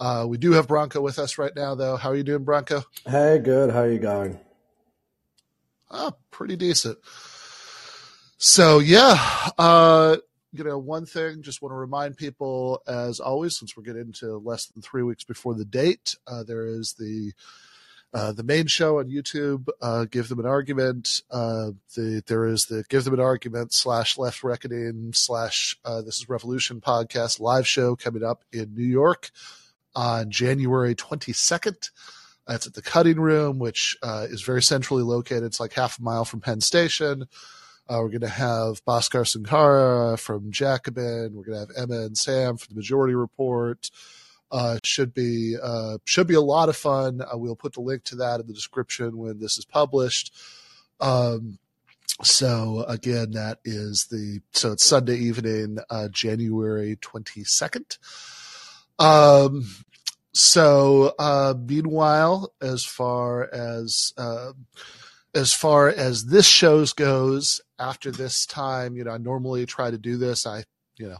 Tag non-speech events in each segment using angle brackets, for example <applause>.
Uh, we do have Branko with us right now, though. How are you doing, Branko? Hey, good. How are you going? Ah, pretty decent. So yeah, uh, you know, one thing, just want to remind people, as always, since we're getting into less than three weeks before the date, uh, there is the uh, the main show on YouTube, uh, Give Them an Argument. Uh, the, there is the Give Them an Argument slash Left Reckoning slash uh, This is Revolution podcast live show coming up in New York on January 22nd. That's at the Cutting Room, which uh, is very centrally located. It's like half a mile from Penn Station. Uh, we're going to have Bhaskar Sunkara from Jacobin. We're going to have Emma and Sam from the Majority Report. Uh, should be uh, should be a lot of fun. Uh, we'll put the link to that in the description when this is published. Um, so again, that is the so it's Sunday evening, uh, January twenty second. Um, so uh, meanwhile, as far as uh, as far as this shows goes, after this time, you know, I normally try to do this. I you know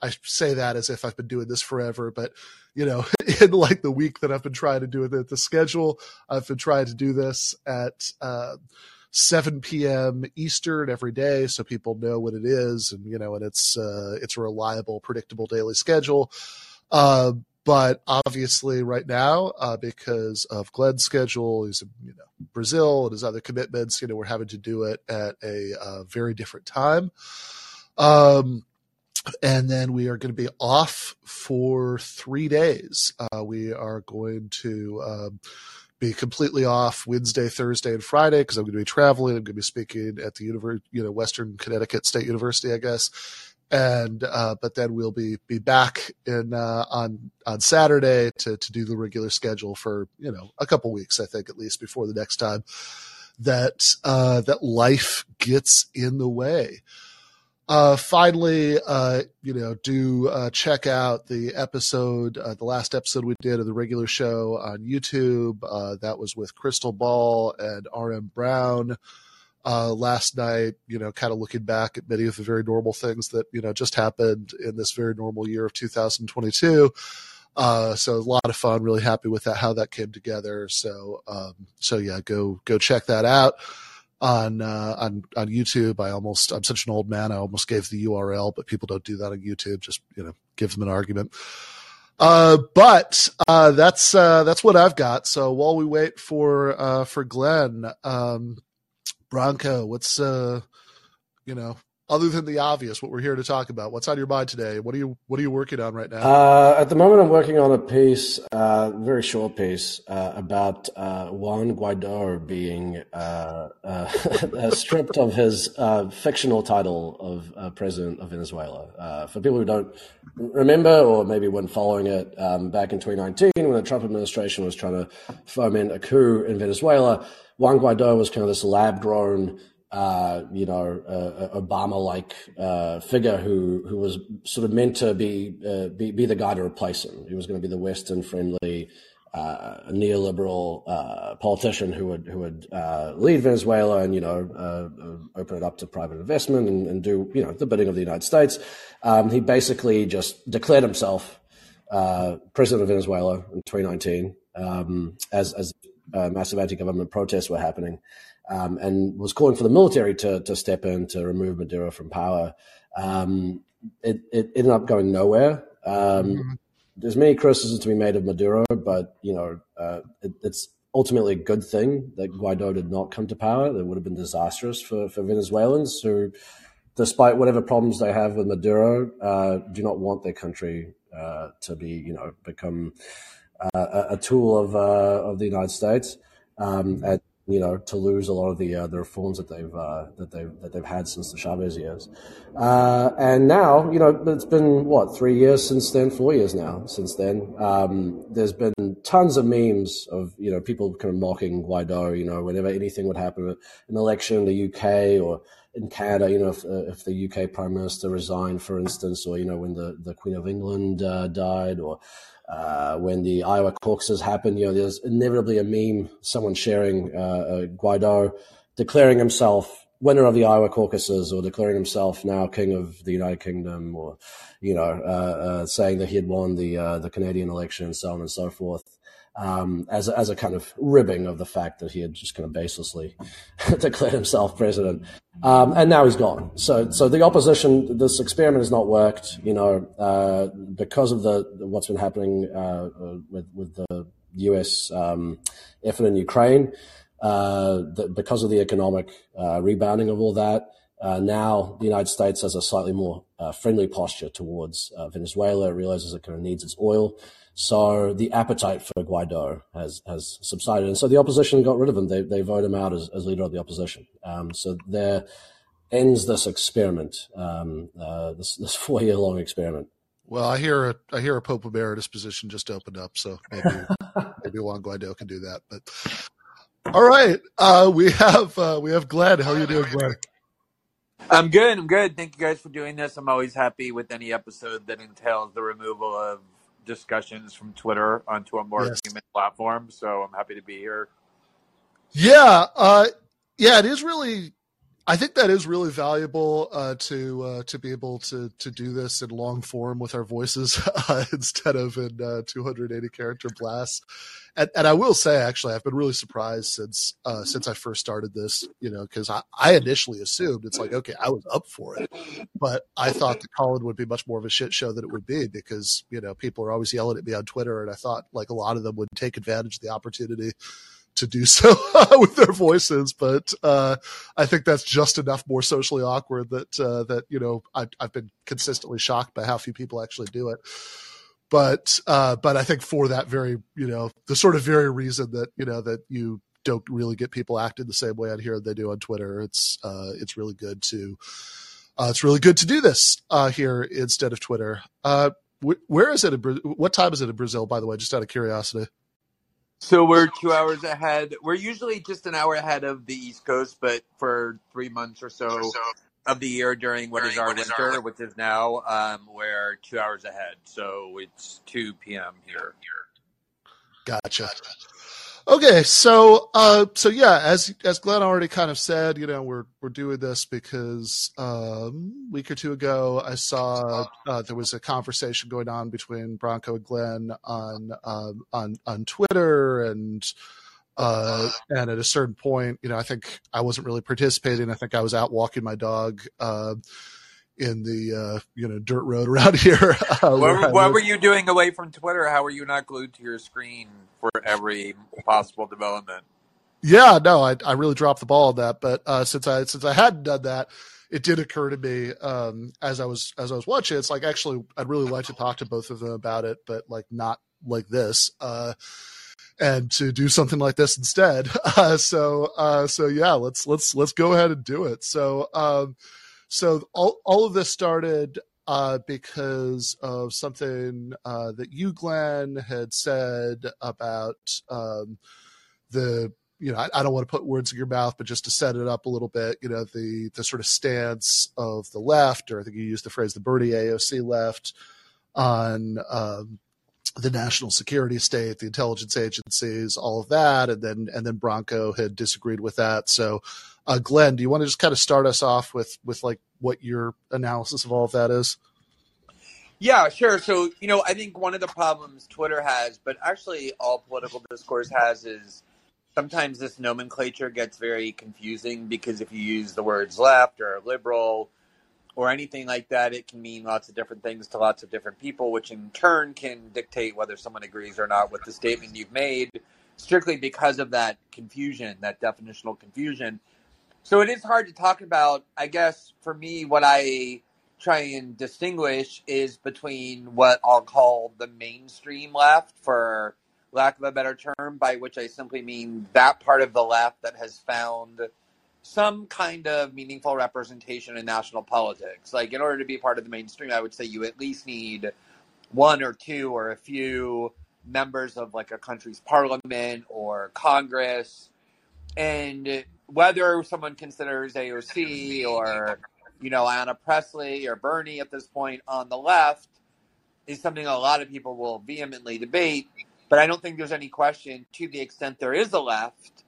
I say that as if I've been doing this forever, but you know, <laughs> in like the week that I've been trying to do it, the schedule, I've been trying to do this at uh, 7 p.m. Eastern every day, so people know what it is, and you know, and it's uh, it's a reliable, predictable daily schedule. Uh, but obviously, right now, uh, because of Glenn's schedule, he's in you know Brazil and his other commitments, you know, we're having to do it at a uh, very different time. Um, and then we are going to be off for three days. Uh, we are going to um, be completely off Wednesday, Thursday, and Friday because I'm going to be traveling. I'm going to be speaking at the Univer- you know Western Connecticut State University, I guess. And uh, but then we'll be be back in uh, on on Saturday to to do the regular schedule for you know a couple weeks, I think at least before the next time that uh, that life gets in the way. Uh, finally, uh, you know, do uh, check out the episode, the last episode we did of the regular show on YouTube. That was with Krystal Ball and RM Brown. Uh, last night, you know, kind of looking back at many of the very normal things that you know just happened in this very normal year of 2022. so a lot of fun. Really happy with that, how that came together. So, um, so yeah, go go check that out on uh, on on YouTube. I almost I'm such an old man. I almost gave the URL, but people don't do that on YouTube. Just you know, give them an argument. Uh, but uh, that's uh, that's what I've got. So while we wait for uh, for Glenn, um, Branko, what's uh, you know other than the obvious, what we're here to talk about. What's on your mind today? What are you What are you working on right now? Uh, at the moment, I'm working on a piece, uh, very short piece, uh, about uh, Juan Guaido being uh, uh, <laughs> stripped of his fictional title of president of Venezuela. for people who don't remember, or maybe weren't following it, um, back in 2019, when the Trump administration was trying to foment a coup in Venezuela, Juan Guaido was kind of this lab-grown uh, you know, uh, Obama-like uh, figure who who was sort of meant to be uh, be, be the guy to replace him. He was going to be the Western-friendly uh, neoliberal uh, politician who would who would lead Venezuela and you know open it up to private investment and, and, do you know the bidding of the United States. Um, he basically just declared himself president of Venezuela in 2019 um, as as massive anti-government protests were happening um, and was calling for the military to, to step in to remove Maduro from power. Um, it, it, ended up going nowhere. Um, mm-hmm. There's many criticisms to be made of Maduro, but you know uh, it, it's ultimately a good thing that Guaido did not come to power. That would have been disastrous for, for Venezuelans who, despite whatever problems they have with Maduro, uh, do not want their country uh, to be you know become uh, a, a, tool of uh, of the United States. Um, and you know, to lose a lot of the uh, the reforms that they've uh, that they've that they've had since the Chavez years, uh, and now you know it's been what three years since then, four years now since then. Um, there's been tons of memes of you know people kind of mocking Guaido. You know, whenever anything would happen, an election in the UK or in Canada, you know, if, uh, if the UK Prime Minister resigned, for instance, or you know when the the Queen of England uh, died, or uh, when the Iowa caucuses happen, you know, there's inevitably a meme, someone sharing uh, uh, Guaido declaring himself winner of the Iowa caucuses or declaring himself now king of the United Kingdom or, you know, uh, uh, saying that he had won the uh, the Canadian election and so on and so forth. Um, as, as a kind of ribbing of the fact that he had just kind of baselessly <laughs> declared himself president. Um, and now he's gone. So, so the opposition, this experiment has not worked, you know, uh, because of the, what's been happening, uh, uh with, with the U.S. Um, effort in Ukraine uh, the, because of the economic uh, rebounding of all that. Uh, now the United States has a slightly more uh, friendly posture towards uh, Venezuela. It realizes it kind of needs its oil. So the appetite for Guaido has, has subsided. And so the opposition got rid of him. They, they vote him out as, as leader of the opposition. Um, so there ends this experiment, um, uh, this, this <laughs> four year long experiment. Well, I hear a I hear a Pope Emeritus position just opened up, so maybe <laughs> maybe Juan Guaido can do that. But all right, uh, we have uh, we have Glenn. How are you doing, Glenn? I'm good. I'm good. Thank you guys for doing this. I'm always happy with any episode that entails the removal of discussions from Twitter onto a more yes. human platform. So I'm happy to be here. Yeah, uh, yeah, it is really I think that is really valuable uh, to uh, to be able to to do this in long form with our voices <laughs> uh, instead of in uh, 280 character blasts. And, and, I will say, actually, I've been really surprised since uh, since I first started this. You know, because I, I initially assumed it's like, okay, I was up for it, but I thought that Callin would be much more of a shit show than it would be because you know people are always yelling at me on Twitter, and I thought like a lot of them would take advantage of the opportunity to do so <laughs> with their voices, but uh, I think that's just enough more socially awkward that uh, that you know I, have been consistently shocked by how few people actually do it. But uh, but I think for that very you know the sort of very reason that you know that you don't really get people acting the same way on here they do on Twitter, it's uh, it's really good to uh, it's really good to do this uh, here instead of Twitter. where is it? In, what time is it in Brazil? By the way, just out of curiosity. So we're two hours ahead. We're usually just an hour ahead of the East Coast, but for three months or so of the year during what is our winter, which is now, um, we're two hours ahead. So it's 2 p.m. here. Gotcha. Okay, so uh, so yeah, as as Glenn already kind of said, you know, we're we're doing this because um, a week or two ago, I saw uh, there was a conversation going on between Branko and Glenn on um, on on Twitter, and uh, and at a certain point, you know, I think I wasn't really participating. I think I was out walking my dog. In the uh, you know dirt road <laughs> around here. Uh, what, what were you doing away from Twitter? How were you not glued to your screen for every possible development? Yeah, no, I I really dropped the ball on that. But uh, since I since I hadn't done that, it did occur to me um, as I was as I was watching. It's like actually I'd really like to talk to both of them about it, but like not like this. Uh, and to do something like this instead. <laughs> Uh, so, uh, so yeah, let's let's let's go ahead and do it. So, um, so all, all of this started uh, because of something uh, that you, Glenn, had said about um, the you know, I, I, don't want to put words in your mouth, but just to set it up a little bit, you know, the the sort of stance of the left, or I think you used the phrase the Bernie AOC left on um, the national security state, the intelligence agencies, all of that, and then and then Branko had disagreed with that. So uh, Glenn, do you want to just kind of start us off with with like what your analysis of all of that is? Yeah, sure. So, you know, I think one of the problems Twitter has, but actually all political discourse has, is sometimes this nomenclature gets very confusing because if you use the words left or liberal or anything like that, it can mean lots of different things to lots of different people, which in turn can dictate whether someone agrees or not with the statement you've made, strictly because of that confusion, that definitional confusion. So it is hard to talk about. I guess for me, what I try and distinguish is between what I'll call the mainstream left, for lack of a better term, by which I simply mean that part of the left that has found some kind of meaningful representation in national politics. Like, in order to be part of the mainstream, I would say you at least need one or two or a few members of like a country's parliament or Congress. And whether someone considers AOC or you know Ayanna Pressley or Bernie at this point on the left is something a lot of people will vehemently debate. But I don't think there's any question to the extent there is a left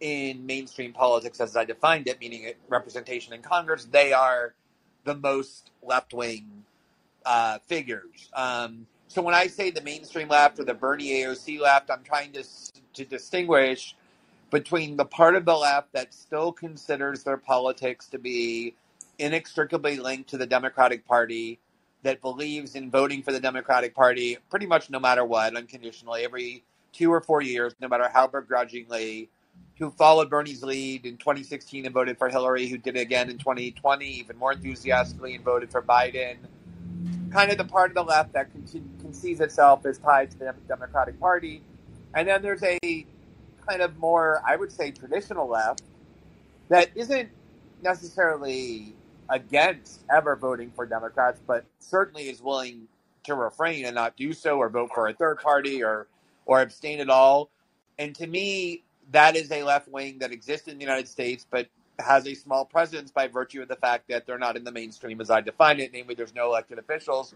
in mainstream politics as I defined it, meaning representation in Congress, they are the most left wing uh, figures. Um, so when I say the mainstream left or the Bernie AOC left, I'm trying to to distinguish between the part of the left that still considers their politics to be inextricably linked to the Democratic Party, that believes in voting for the Democratic Party pretty much no matter what, unconditionally, every two or four years, no matter how begrudgingly, who followed Bernie's lead in 2016 and voted for Hillary, who did it again in 2020, even more enthusiastically, and voted for Biden. Kind of the part of the left that conceives itself as tied to the Democratic Party. And then there's a kind of more, I would say, traditional left that isn't necessarily against ever voting for Democrats, but certainly is willing to refrain and not do so or vote for a third party or or abstain at all. And to me, that is a left wing that exists in the United States, but has a small presence by virtue of the fact that they're not in the mainstream as I define it, namely there's no elected officials.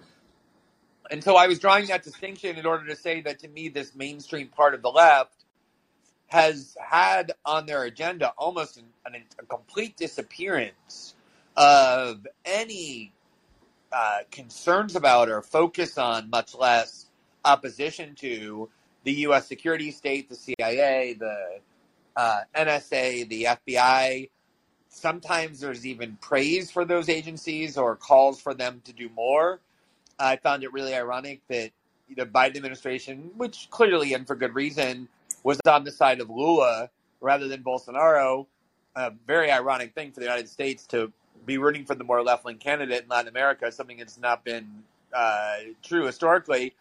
And so I was drawing that distinction in order to say that to me, this mainstream part of the left has had on their agenda almost an, an, a complete disappearance of any uh, concerns about or focus on, much less opposition to the U.S. security state, the CIA, the uh, NSA, the FBI. Sometimes there's even praise for those agencies or calls for them to do more. I found it really ironic that the Biden administration, which clearly and for good reason, was on the side of Lula rather than Bolsonaro. A very ironic thing for the United States to be rooting for the more left wing candidate in Latin America, something that's not been uh, true historically,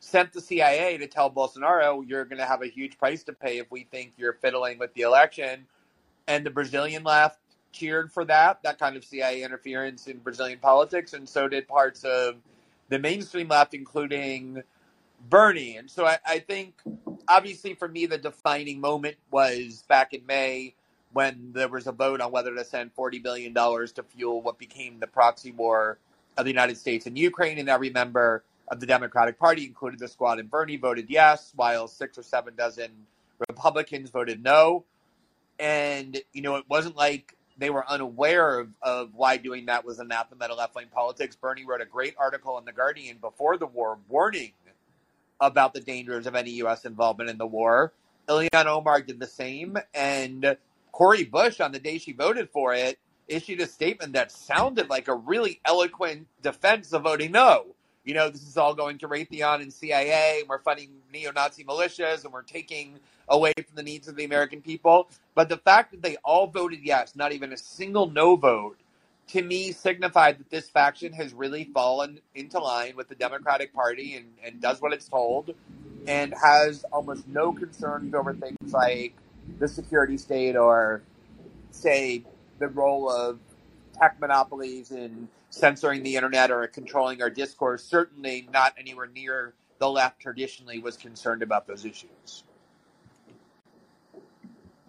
sent the CIA to tell Bolsonaro, you're going to have a huge price to pay if we think you're fiddling with the election. And the Brazilian left cheered for that, that kind of CIA interference in Brazilian politics. And so did parts of the mainstream left, including Bernie. And so I, I think, obviously, for me, the defining moment was back in May when there was a vote on whether to send $40 billion to fuel what became the proxy war of the United States and Ukraine. And every member of uh, the Democratic Party, including the squad and Bernie, voted yes, while six or seven dozen Republicans voted no. And, you know, it wasn't like they were unaware of, of why doing that was anathema to left wing politics. Bernie wrote a great article in The Guardian before the war warning about the dangers of any U.S. involvement in the war. Ilhan Omar did the same. And Cori Bush, on the day she voted for it, issued a statement that sounded like a really eloquent defense of voting no. You know, this is all going to Raytheon and CIA, and we're funding neo Nazi militias, and we're taking away from the needs of the American people. But the fact that they all voted yes, not even a single no vote, to me signified that this faction has really fallen into line with the Democratic Party and, and does what it's told and has almost no concerns over things like the security state or, say, the role of tech monopolies in censoring the internet or controlling our discourse. Certainly not anywhere near the left traditionally was concerned about those issues.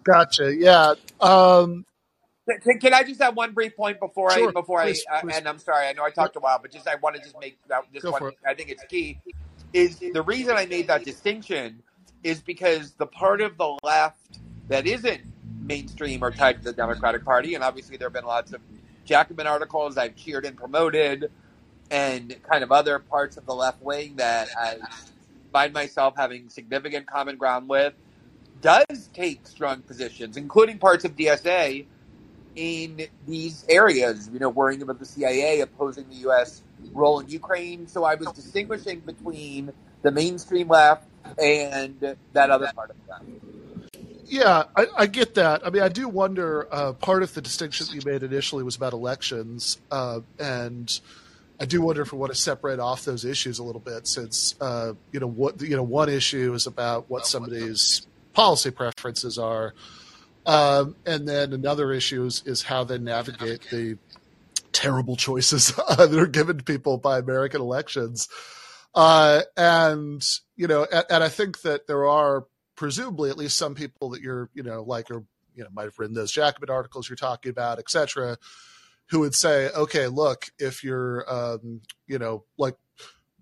Gotcha. Yeah. Um, can, can, I just have one brief point before sure, I before please, I uh, and I'm sorry I know I talked a while but just I want to just make that this Go one I think it's key is the reason I made that distinction is because the part of the left that isn't mainstream or tied to the Democratic Party, and obviously there have been lots of Jacobin articles I've cheered and promoted, and kind of other parts of the left wing that I find myself having significant common ground with, does take strong positions, including parts of DSA in these areas, you know, worrying about the CIA opposing the U.S. role in Ukraine. So I was distinguishing between the mainstream left and that other part of the left. Yeah, I, I, get that. I mean, I do wonder. Uh, part of the distinction that you made initially was about elections, uh, and I do wonder if we want to separate off those issues a little bit, since uh, you know what you know one issue is about what somebody's policy preferences are, um, and then another issue is, is how they navigate the terrible choices <laughs> that are given to people by American elections. Uh, and you know, and, and I think that there are presumably at least some people that you're, you know, like or you know might have written those Jacobin articles you're talking about, etc., who would say, okay, look, if you're, um, you know, like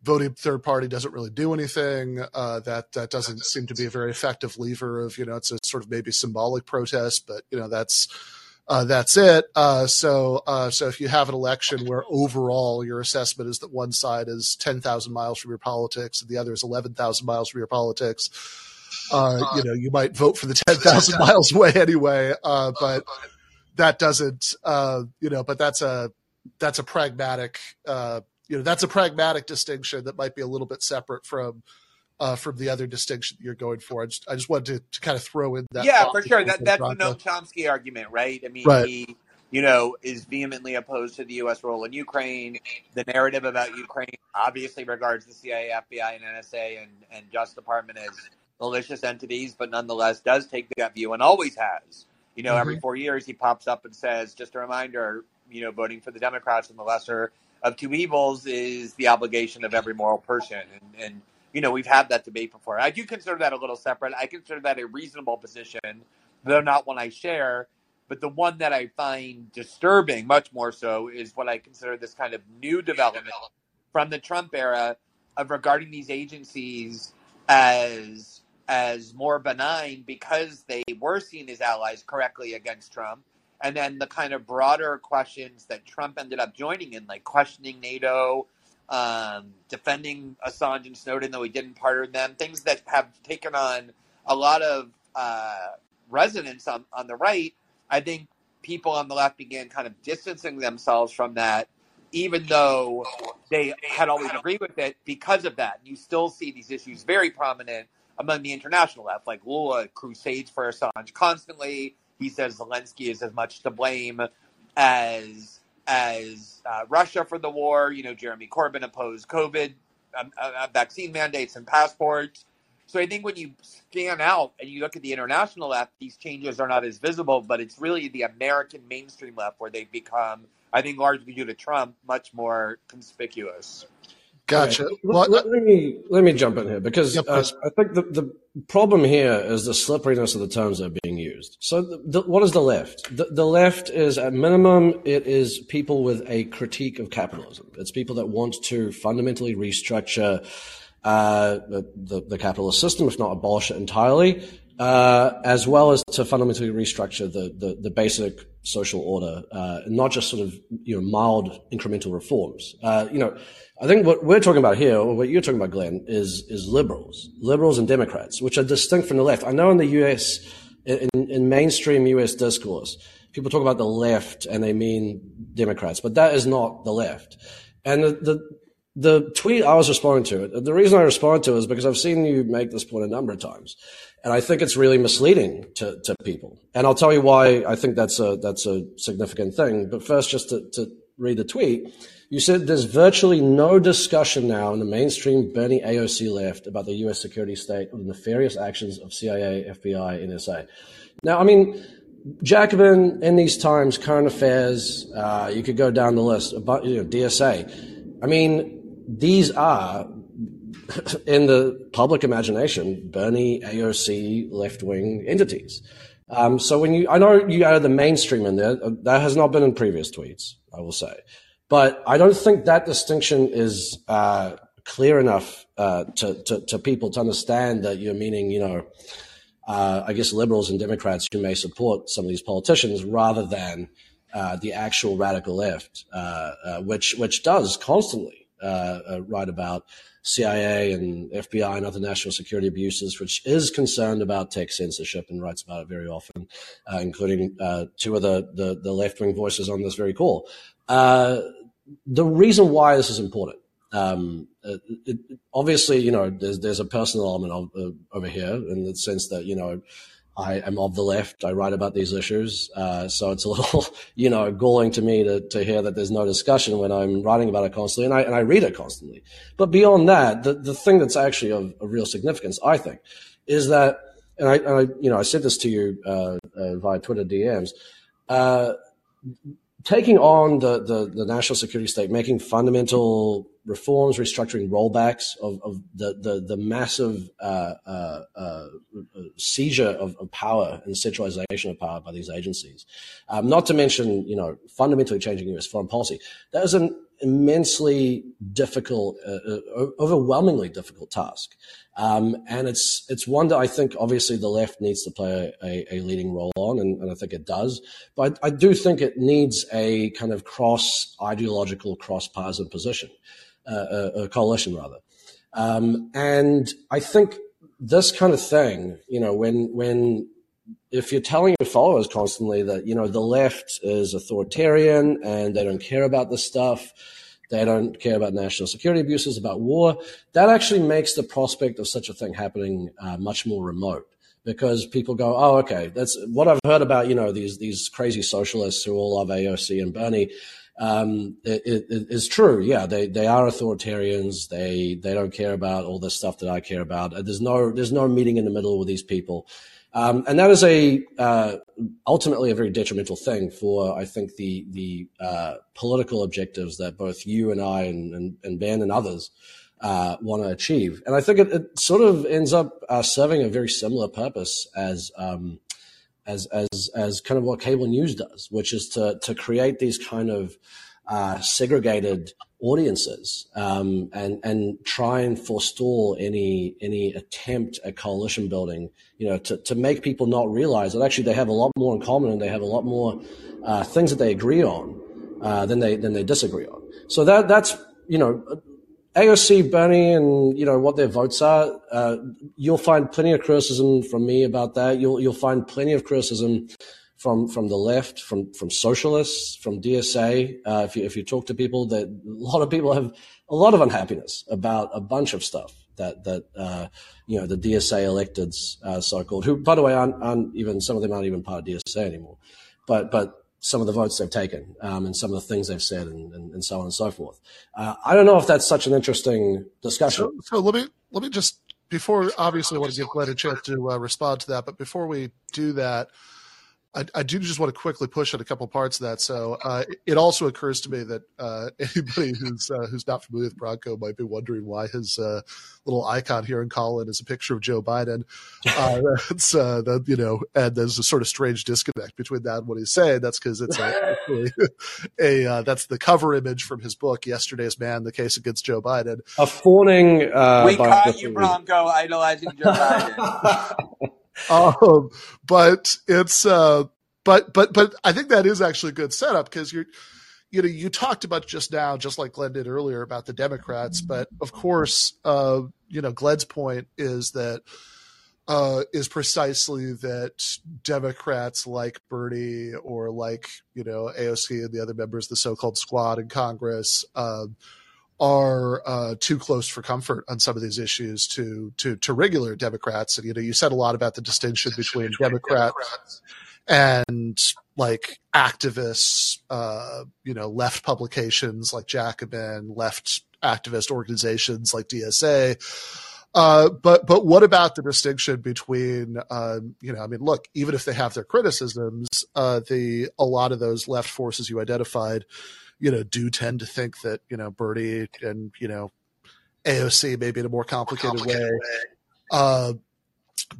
voting third party doesn't really do anything. Uh, that that doesn't seem to be a very effective lever of you know it's a sort of maybe symbolic protest, but you know that's uh, that's it. Uh, so uh, so if you have an election where overall your assessment is that one side is ten thousand miles from your politics and the other is eleven thousand miles from your politics. Uh, you know, you might vote for the 10,000 <laughs> miles away anyway. Uh, but that doesn't, uh, you know, but that's a, that's a pragmatic, uh, you know, that's a pragmatic distinction that might be a little bit separate from, uh, from the other distinction you're going for. I just, I just wanted to, to kind of throw in that. Yeah, for sure. That, that's the Noam Chomsky argument, right? I mean, right. he, you know, is vehemently opposed to the U.S. role in Ukraine. The narrative about Ukraine obviously regards the CIA, FBI, and NSA and, and Justice Department as malicious entities, but nonetheless does take that view and always has. You know, mm-hmm. every four years he pops up and says, just a reminder, you know, voting for the Democrats and the lesser of two evils is the obligation of every moral person. And, and, you know, we've had that debate before. I do consider that a little separate. I consider that a reasonable position, though not one I share. But the one that I find disturbing, much more so, is what I consider this kind of new development from the Trump era of regarding these agencies as as more benign because they were seen as allies correctly against Trump. And then the kind of broader questions that Trump ended up joining in, like questioning NATO, um, defending Assange and Snowden, though he didn't pardon them, things that have taken on a lot of uh, resonance on, on the right. I think people on the left began kind of distancing themselves from that, even though they had always agreed with it because of that. You still see these issues very prominent among the international left. Like Lula crusades for Assange constantly. He says Zelensky is as much to blame as as uh, Russia for the war. You know, Jeremy Corbyn opposed COVID um, uh, uh, vaccine mandates and passports. So I think when you scan out and you look at the international left, these changes are not as visible, but it's really the American mainstream left where they've become, I think, largely due to Trump, much more conspicuous. Gotcha. Well, let, let, me let me jump in here because yep, uh, I think the, the problem here is the slipperiness of the terms that are being used. So, the, the, what is the left? The, the left is at minimum it is people with a critique of capitalism. It's people that want to fundamentally restructure uh, the, the capitalist system, if not abolish it entirely, uh, as well as to fundamentally restructure the, the, the basic social order, uh, not just sort of you know mild incremental reforms. Uh, you know, I think what we're talking about here, or what you're talking about, Glenn, is is liberals, liberals and Democrats, which are distinct from the left. I know in the U.S. in, in mainstream U.S. discourse, people talk about the left and they mean Democrats, but that is not the left. And the, the the tweet I was responding to, the reason I respond to is because I've seen you make this point a number of times. And I think it's really misleading to, to people. And I'll tell you why I think that's a, that's a significant thing. But first, just to, to read the tweet, you said there's virtually no discussion now in the mainstream Bernie AOC left about the U.S. security state or the nefarious actions of CIA, FBI, NSA. Now, I mean, Jacobin in these times, current affairs, uh, you could go down the list, about, you know, DSA. I mean, these are in the public imagination, Bernie AOC left wing entities. Um, so when you, I know you added the mainstream in there. That has not been in previous tweets, I will say, but I don't think that distinction is uh, clear enough uh, to, to, to people to understand that you're meaning, you know, uh, I guess liberals and Democrats who may support some of these politicians rather than uh, the actual radical left, uh, uh, which which does constantly write about CIA and FBI and other national security abuses, which is concerned about tech censorship and writes about it very often, uh, including uh, two of the, the, the left wing voices on this very call. Uh, the reason why this is important. Um, it, it, obviously, you know, there's there's a personal element of, uh, over here in the sense that you know I am of the left. I write about these issues. Uh, so it's a little, <laughs> you know, galling to me to, to hear that there's no discussion when I'm writing about it constantly and I, and I read it constantly. But beyond that, the, the thing that's actually of, of real significance, I think, is that, and I, and I you know, I said this to you uh, uh, via Twitter DMs, uh, taking on the, the, the, national security state, making fundamental reforms, restructuring rollbacks of, of the, the, the massive uh, uh, uh, seizure of, of, power and centralization of power by these agencies. Um, not to mention, you know, fundamentally changing U.S. foreign policy. That is an immensely difficult, uh, uh, overwhelmingly difficult task. Um, and it's it's one that I think obviously the left needs to play a, a leading role on, and, and, I think it does. But I, I, do think it needs a kind of cross ideological, cross partisan position, uh, a, a, coalition rather. Um, and I think this kind of thing, you know, when when if you're telling your followers constantly that you know the left is authoritarian and they don't care about this stuff they don't care about national security abuses, about war. That actually makes the prospect of such a thing happening uh, much more remote because people go, oh, okay, that's what I've heard about, you know, these, these crazy socialists who all love AOC and Bernie. Um, it, it, it is true. Yeah, they, they are authoritarians. They, they don't care about all the stuff that I care about. There's no, there's no meeting in the middle with these people. Um, and that is a uh, ultimately a very detrimental thing for I think the the uh, political objectives that both you and I and, and, and Ben and others uh, want to achieve. And I think it, it sort of ends up uh, serving a very similar purpose as um, as as as kind of what cable news does, which is to to create these kind of uh, segregated audiences um, and and try and forestall any any attempt at coalition building. You know, to, to make people not realize that actually they have a lot more in common and they have a lot more uh, things that they agree on uh, than they than they disagree on. So that that's you know. AOC, Bernie, and you know what their votes are. Uh, you'll find plenty of criticism from me about that. You'll you'll find plenty of criticism from from the left, from from socialists, from DSA. Uh, if you if you talk to people, that a lot of people have a lot of unhappiness about a bunch of stuff that that uh, you know the DSA electeds, uh, so called, who by the way aren't, aren't, even some of them aren't even part of DSA anymore, but but some of the votes they've taken um, and some of the things they've said and, and, and so on and so forth. Uh, I don't know if that's such an interesting discussion. So, so let me let me just before obviously I want to give Glenn a chance to uh, respond to that, but before we do that. I, I, do just want to quickly push on a couple parts of that. So uh, it also occurs to me that uh, <laughs> anybody who's uh, who's not familiar with Branko might be wondering why his uh, little icon here in Callin is a picture of Joe Biden. <laughs> Uh, that's uh, that you know, and there's a sort of strange disconnect between that and what he's saying. That's because it's a, <laughs> a that's the cover image from his book, Yesterday's Man: The Case Against Joe Biden. A fawning. we caught you, Branko, idolizing Joe Biden. Um, but it's uh, but but but I think that is actually a good setup because you're you know you talked about just now, just like Glenn did earlier about the Democrats, but of course, uh, you know Glenn's point is that uh, is precisely that Democrats like Bernie or like you know AOC and the other members of the so-called squad in Congress. Um, are uh, too close for comfort on some of these issues to to to regular Democrats. And you know, you said a lot about the distinction between Democrats and like activists, uh, you know, left publications like Jacobin, left activist organizations like DSA. Uh, but but what about the distinction between um, you know I mean look even if they have their criticisms uh, the a lot of those left forces you identified you know, do tend to think that, you know, Bernie and, you know, AOC maybe in a more complicated, more complicated way, way. Uh,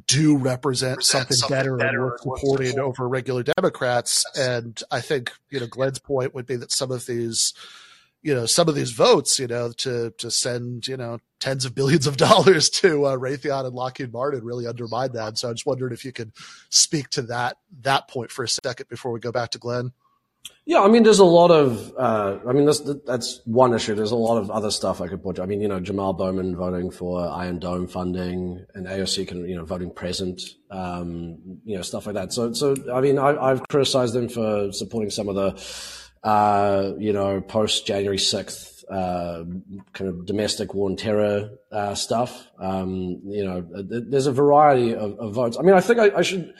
do represent, represent something, something, better, better and worth supporting over regular Democrats. And I think, you know, Glenn's point would be that some of these, you know, some of these votes, you know, to to send, you know, tens of billions of <laughs> dollars to uh, Raytheon and Lockheed Martin really undermine that. And So I just wondered if you could speak to that that point for a second before we go back to Glenn. Yeah, I mean, there's a lot of. Uh, I mean, that's that's one issue. There's a lot of other stuff I could put. I mean, you know, Jamal Bowman voting for Iron Dome funding, and AOC can, you know, voting present, um, you know, stuff like that. So, so I mean, I, have criticized them for supporting some of the, uh, you know, post January sixth uh, kind of domestic war and terror uh, stuff. Um, you know, there's a variety of, of, votes. I mean, I think I, I should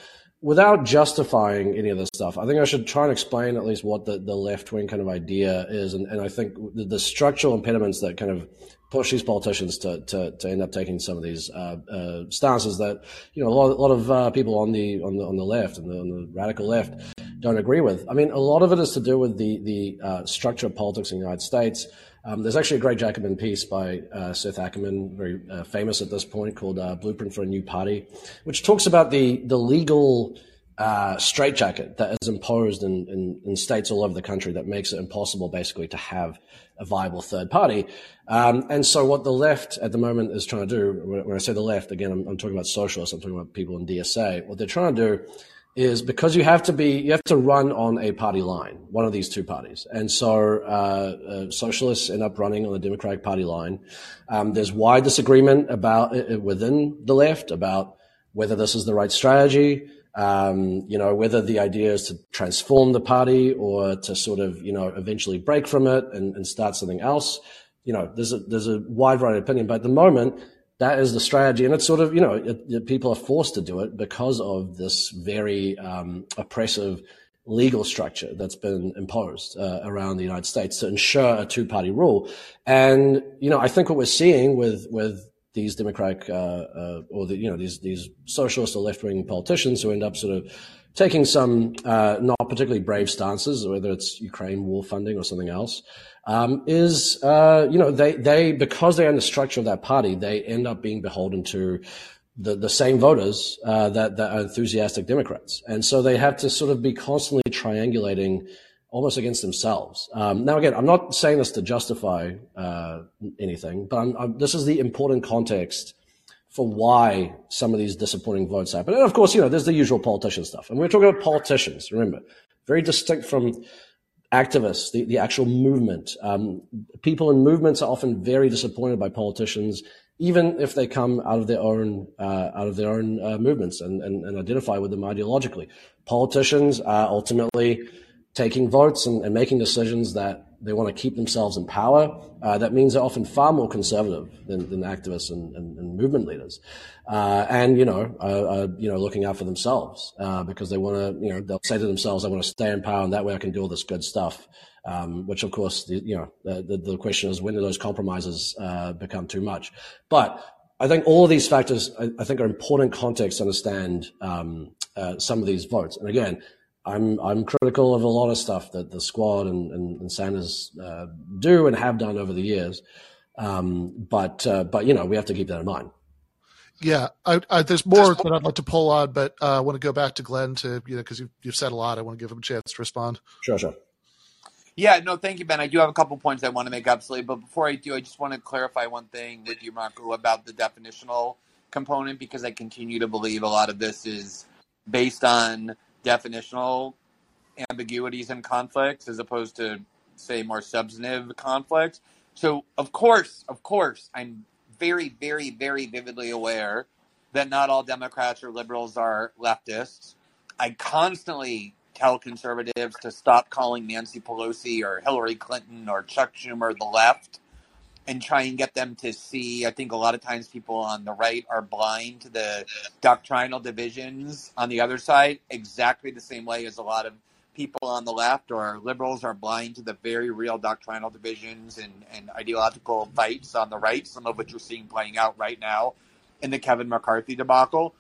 without justifying any of this stuff, I think I should try and explain at least what the, the left wing kind of idea is. And, and I think the, the, structural impediments that kind of push these politicians to, to, to end up taking some of these uh, uh, stances that, you know, a lot, a lot of uh, people on the, on the, on the left and the, on the radical left don't agree with. I mean, a lot of it is to do with the, the uh, structure of politics in the United States. Um, there's actually a great Jacobin piece by uh, Seth Ackerman, very uh, famous at this point, called uh, "Blueprint for a New Party," which talks about the the legal uh, straitjacket that is imposed in, in, in, states all over the country that makes it impossible basically to have a viable third party. Um, and so what the left at the moment is trying to do, when I say the left, again, I'm, I'm, talking about socialists, I'm talking about people in DSA. What they're trying to do is because you have to be, you have to run on a party line, one of these two parties. And so uh, uh, socialists end up running on the Democratic Party line. Um, there's wide disagreement about it within the left about whether this is the right strategy. Um, you know, whether the idea is to transform the party or to sort of, you know, eventually break from it and, and start something else. You know, there's a, there's a wide variety of opinion, but at the moment, that is the strategy. And it's sort of, you know, it, it, people are forced to do it because of this very um, oppressive legal structure that's been imposed uh, around the United States to ensure a two party rule. And, you know, I think what we're seeing with, with these democratic uh, uh, or the, you know these these socialist or left wing politicians who end up sort of taking some uh, not particularly brave stances, whether it's Ukraine war funding or something else, um, is uh, you know they they because they're in the structure of that party, they end up being beholden to the, the same voters uh, that, that are enthusiastic Democrats, and so they have to sort of be constantly triangulating almost against themselves. Um, now, again, I'm not saying this to justify uh, anything, but I'm, I'm, this is the important context for why some of these disappointing votes happen. And of course, you know, there's the usual politician stuff. And we're talking about politicians, remember, very distinct from activists, the, the actual movement. Um, people in movements are often very disappointed by politicians, even if they come out of their own, uh, out of their own uh, movements and, and, and identify with them ideologically. Politicians are ultimately taking votes and, and, making decisions that they want to keep themselves in power. Uh, that means they're often far more conservative than, than activists and, and, and, movement leaders, uh, and you know, uh, uh you know, looking out for themselves uh, because they want to, you know, they'll say to themselves, "I want to stay in power, and that way I can do all this good stuff." Um, which, of course, the, you know, the, the, question is when do those compromises uh, become too much? But I think all of these factors, I, I think, are important context to understand um, some of these votes. And again, I'm I'm critical of a lot of stuff that the squad and, and, and Sanders uh, do and have done over the years, um, but uh, but you know we have to keep that in mind. Yeah, I, I, there's more that I'd like to pull on, but uh, I want to go back to Glenn to you know because you've, you've said a lot. I want to give him a chance to respond. Sure, sure. Yeah, no, thank you, Ben. I do have a couple points I want to make absolutely, but before I do, I just want to clarify one thing with you, Marco, about the definitional component because I continue to believe a lot of this is based on definitional ambiguities and conflicts as opposed to say more substantive conflicts. So of course, of course, I'm very, very, very vividly aware that not all Democrats or liberals are leftists. I constantly tell conservatives to stop calling Nancy Pelosi or Hillary Clinton or Chuck Schumer the left and try and get them to see. I think a lot of times people on the right are blind to the doctrinal divisions on the other side, exactly the same way as a lot of people on the left or liberals are blind to the very real doctrinal divisions and, and ideological fights on the right, some of which you're seeing playing out right now in the Kevin McCarthy debacle.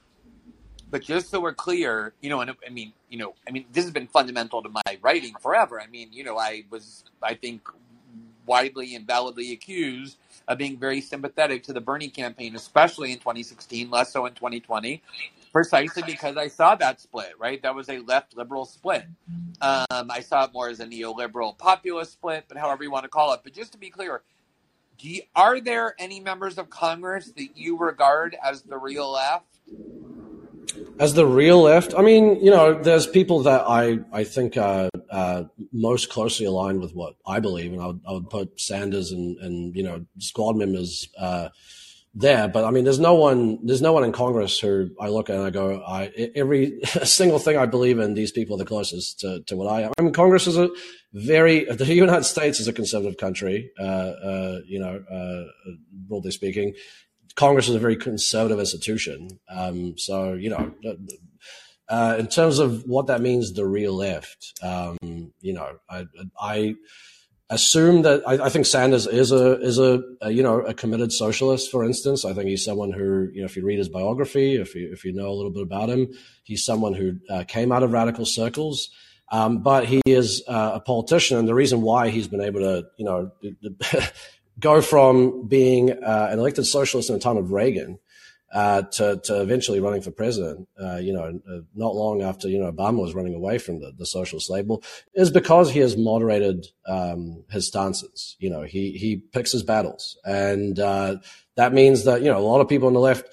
But just so we're clear, you know, and I mean, you know, I mean, this has been fundamental to my writing forever. I mean, you know, I was, I think, widely and validly accused of being very sympathetic to the Bernie campaign, especially in 2016, less so in 2020, precisely because I saw that split, right? That was a left liberal split. Um, I saw it more as a neoliberal populist split, but however you want to call it. But just to be clear, you, are there any members of Congress that you regard as the real left? As the real left, I mean, you know, there's people that I I think are uh, most closely aligned with what I believe, and I would, I would put Sanders and and you know squad members uh, there. But I mean, there's no one there's no one in Congress who I look at and I go, I every <laughs> single thing I believe in, these people are the closest to, to what I am. I mean, Congress is a very <laughs> the United States is a conservative country, uh, uh you know, uh, broadly speaking. Congress is a very conservative institution. Um, so, you know, uh, in terms of what that means, the real left, um, you know, I, I assume that I, I, think Sanders is a is a, a, you know a committed socialist. For instance, I think he's someone who you know if you read his biography, if you if you know a little bit about him, he's someone who uh, came out of radical circles. Um, but he is uh, a politician, and the reason why he's been able to, you know, <laughs> go from being uh, an elected socialist in the time of Reagan uh, to, to eventually running for president, uh, you know, uh, not long after, you know, Obama was running away from the, the socialist label, is because he has moderated um, his stances. You know, he, he picks his battles. And uh, that means that, you know, a lot of people on the left,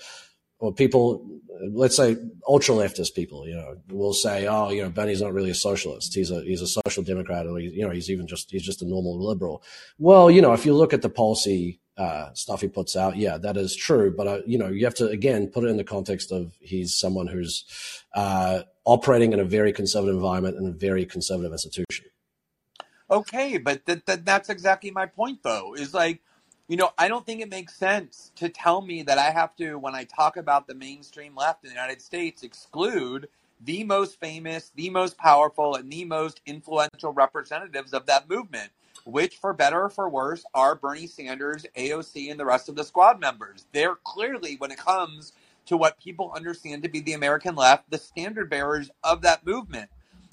or people, let's say ultra leftist people, you know, will say, oh, you know, Bernie's not really a socialist. He's a, he's a social democrat or, you know, he's even just, he's just a normal liberal. Well, you know, if you look at the policy uh, stuff he puts out, yeah, that is true. But uh, you know, you have to again put it in the context of he's someone who's uh, operating in a very conservative environment and a very conservative institution. Okay, but th- th- that's exactly my point, though. Is like, you know, I don't think it makes sense to tell me that I have to, when I talk about the mainstream left in the United States, exclude the most famous, the most powerful, and the most influential representatives of that movement which, for better or for worse, are Bernie Sanders, AOC, and the rest of the squad members. They're clearly, when it comes to what people understand to be the American left, the standard bearers of that movement.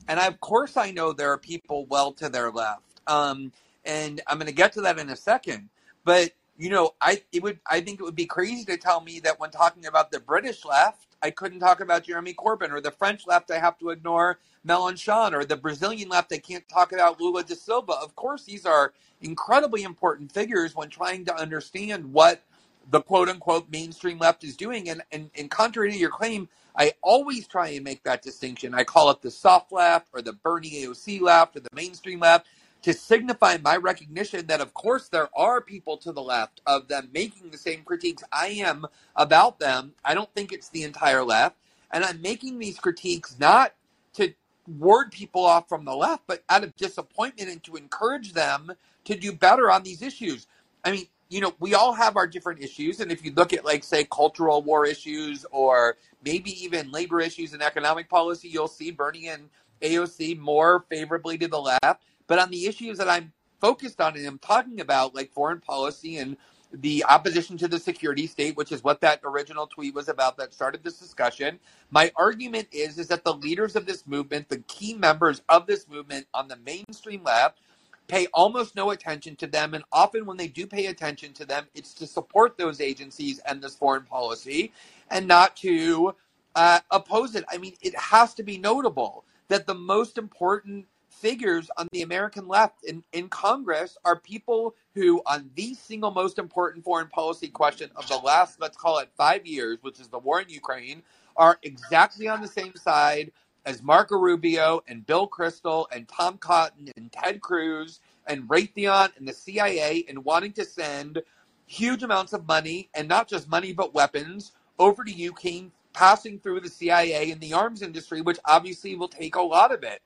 And I, of course, I know there are people well to their left, um, and I'm going to get to that in a second. But you know, I it would I think it would be crazy to tell me that when talking about the British left, I couldn't talk about Jeremy Corbyn, or the French left, I have to ignore Mélenchon, or the Brazilian left, I can't talk about Lula da Silva. Of course, these are incredibly important figures when trying to understand what the quote unquote mainstream left is doing. And, and, and contrary to your claim, I always try and make that distinction. I call it the soft left, or the Bernie AOC left, or the mainstream left to signify my recognition that, of course, there are people to the left of them making the same critiques I am about them. I don't think it's the entire left. And I'm making these critiques not to ward people off from the left, but out of disappointment and to encourage them to do better on these issues. I mean, you know, we all have our different issues. And if you look at, like, say, cultural war issues or maybe even labor issues and economic policy, you'll see Bernie and AOC more favorably to the left. But on the issues that I'm focused on and I'm talking about, like foreign policy and the opposition to the security state, which is what that original tweet was about that started this discussion. My argument is is that the leaders of this movement, the key members of this movement on the mainstream left, pay almost no attention to them, and often when they do pay attention to them, it's to support those agencies and this foreign policy, and not to uh, oppose it. I mean, it has to be notable that the most important figures on the American left in, in Congress are people who, on the single most important foreign policy question of the last, let's call it five years, which is the war in Ukraine, are exactly on the same side as Marco Rubio and Bill Kristol and Tom Cotton and Ted Cruz and Raytheon and the CIA and wanting to send huge amounts of money and not just money but weapons over to Ukraine, passing through the CIA and the arms industry, which obviously will take a lot of it.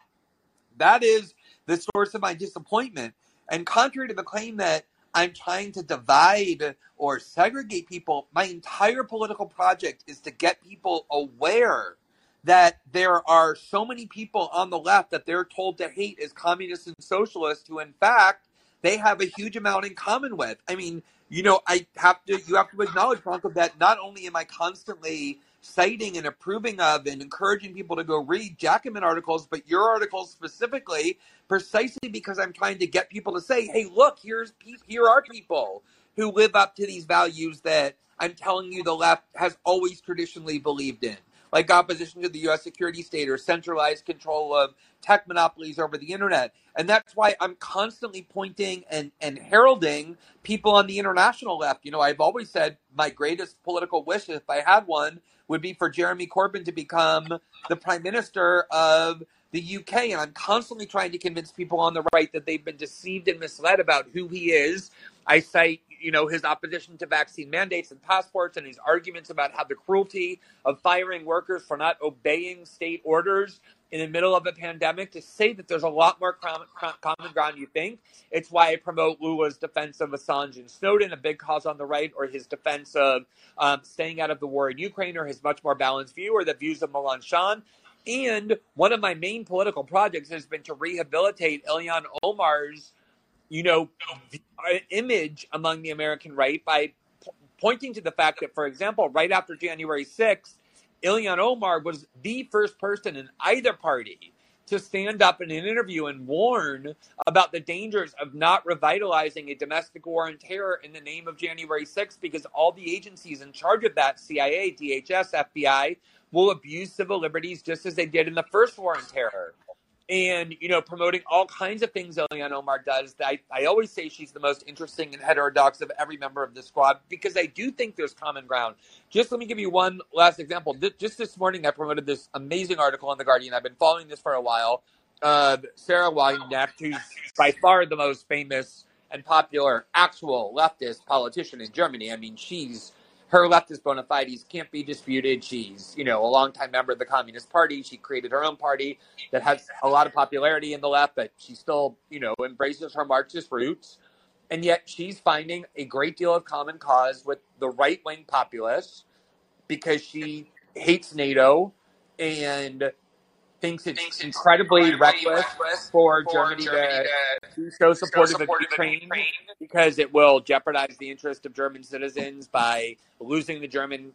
That is the source of my disappointment. And contrary to the claim that I'm trying to divide or segregate people, my entire political project is to get people aware that there are so many people on the left that they're told to hate as communists and socialists who in fact they have a huge amount in common with. I mean, you know, I have to you have to acknowledge, Branko, that not only am I constantly citing and approving of and encouraging people to go read Jacobin articles, but your articles specifically, precisely because I'm trying to get people to say, "Hey, look, here's here are people who live up to these values that I'm telling you the left has always traditionally believed in." Like opposition to the U.S. security state or centralized control of tech monopolies over the internet. And that's why I'm constantly pointing and, and heralding people on the international left. You know, I've always said my greatest political wish, if I had one, would be for Jeremy Corbyn to become the prime minister of the UK. And I'm constantly trying to convince people on the right that they've been deceived and misled about who he is. I cite, you know, his opposition to vaccine mandates and passports and his arguments about how the cruelty of firing workers for not obeying state orders in the middle of a pandemic to say that there's a lot more common, ground you think. It's why I promote Lula's defense of Assange and Snowden, a big cause on the right, or his defense of um, staying out of the war in Ukraine, or his much more balanced view, or the views of Mélenchon. And one of my main political projects has been to rehabilitate Ilhan Omar's, you know, uh, image among the American right by p- pointing to the fact that, for example, right after January 6th, Ilhan Omar was the first person in either party to stand up in an interview and warn about the dangers of not revitalizing a domestic war on terror in the name of January 6th because all the agencies in charge of that CIA, DHS, FBI will abuse civil liberties just as they did in the first war on terror and you know promoting all kinds of things Ilhan Omar does. I, I always say she's the most interesting and heterodox of every member of the squad because I do think there's common ground. Just let me give you one last example. Just this morning, I promoted this amazing article in the Guardian. I've been following this for a while. Uh, Sahra Wagenknecht, who's by far the most famous and popular actual leftist politician in Germany. I mean, she's her leftist bona fides can't be disputed. She's, you know, a longtime member of the Communist Party. She created her own party that has a lot of popularity in the left, but she still, you know, embraces her Marxist roots. And yet she's finding a great deal of common cause with the right wing populists because she hates NATO and thinks it's thinks incredibly, incredibly reckless, reckless, for, for Germany, Germany, to, to show support of Ukraine, Ukraine because it will jeopardize the interest of German citizens by losing the German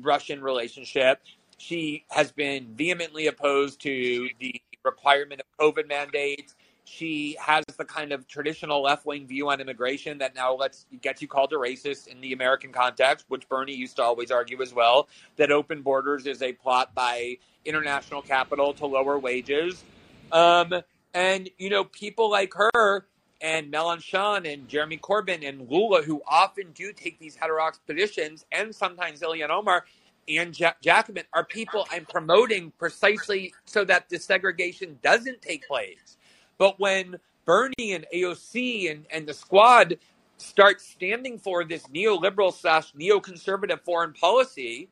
Russian relationship. She has been vehemently opposed to the requirement of COVID mandates. She has the kind of traditional left wing view on immigration that now lets gets you called a racist in the American context, which Bernie used to always argue as well. That open borders is a plot by international capital to lower wages. Um, and, you know, people like her and Mélenchon and Jeremy Corbyn and Lula, who often do take these heterodox positions, and sometimes Ilhan Omar and ja- Jacobin, are people I'm promoting precisely so that the segregation doesn't take place. But when Bernie and AOC and, and the squad start standing for this neoliberal slash neoconservative foreign policy,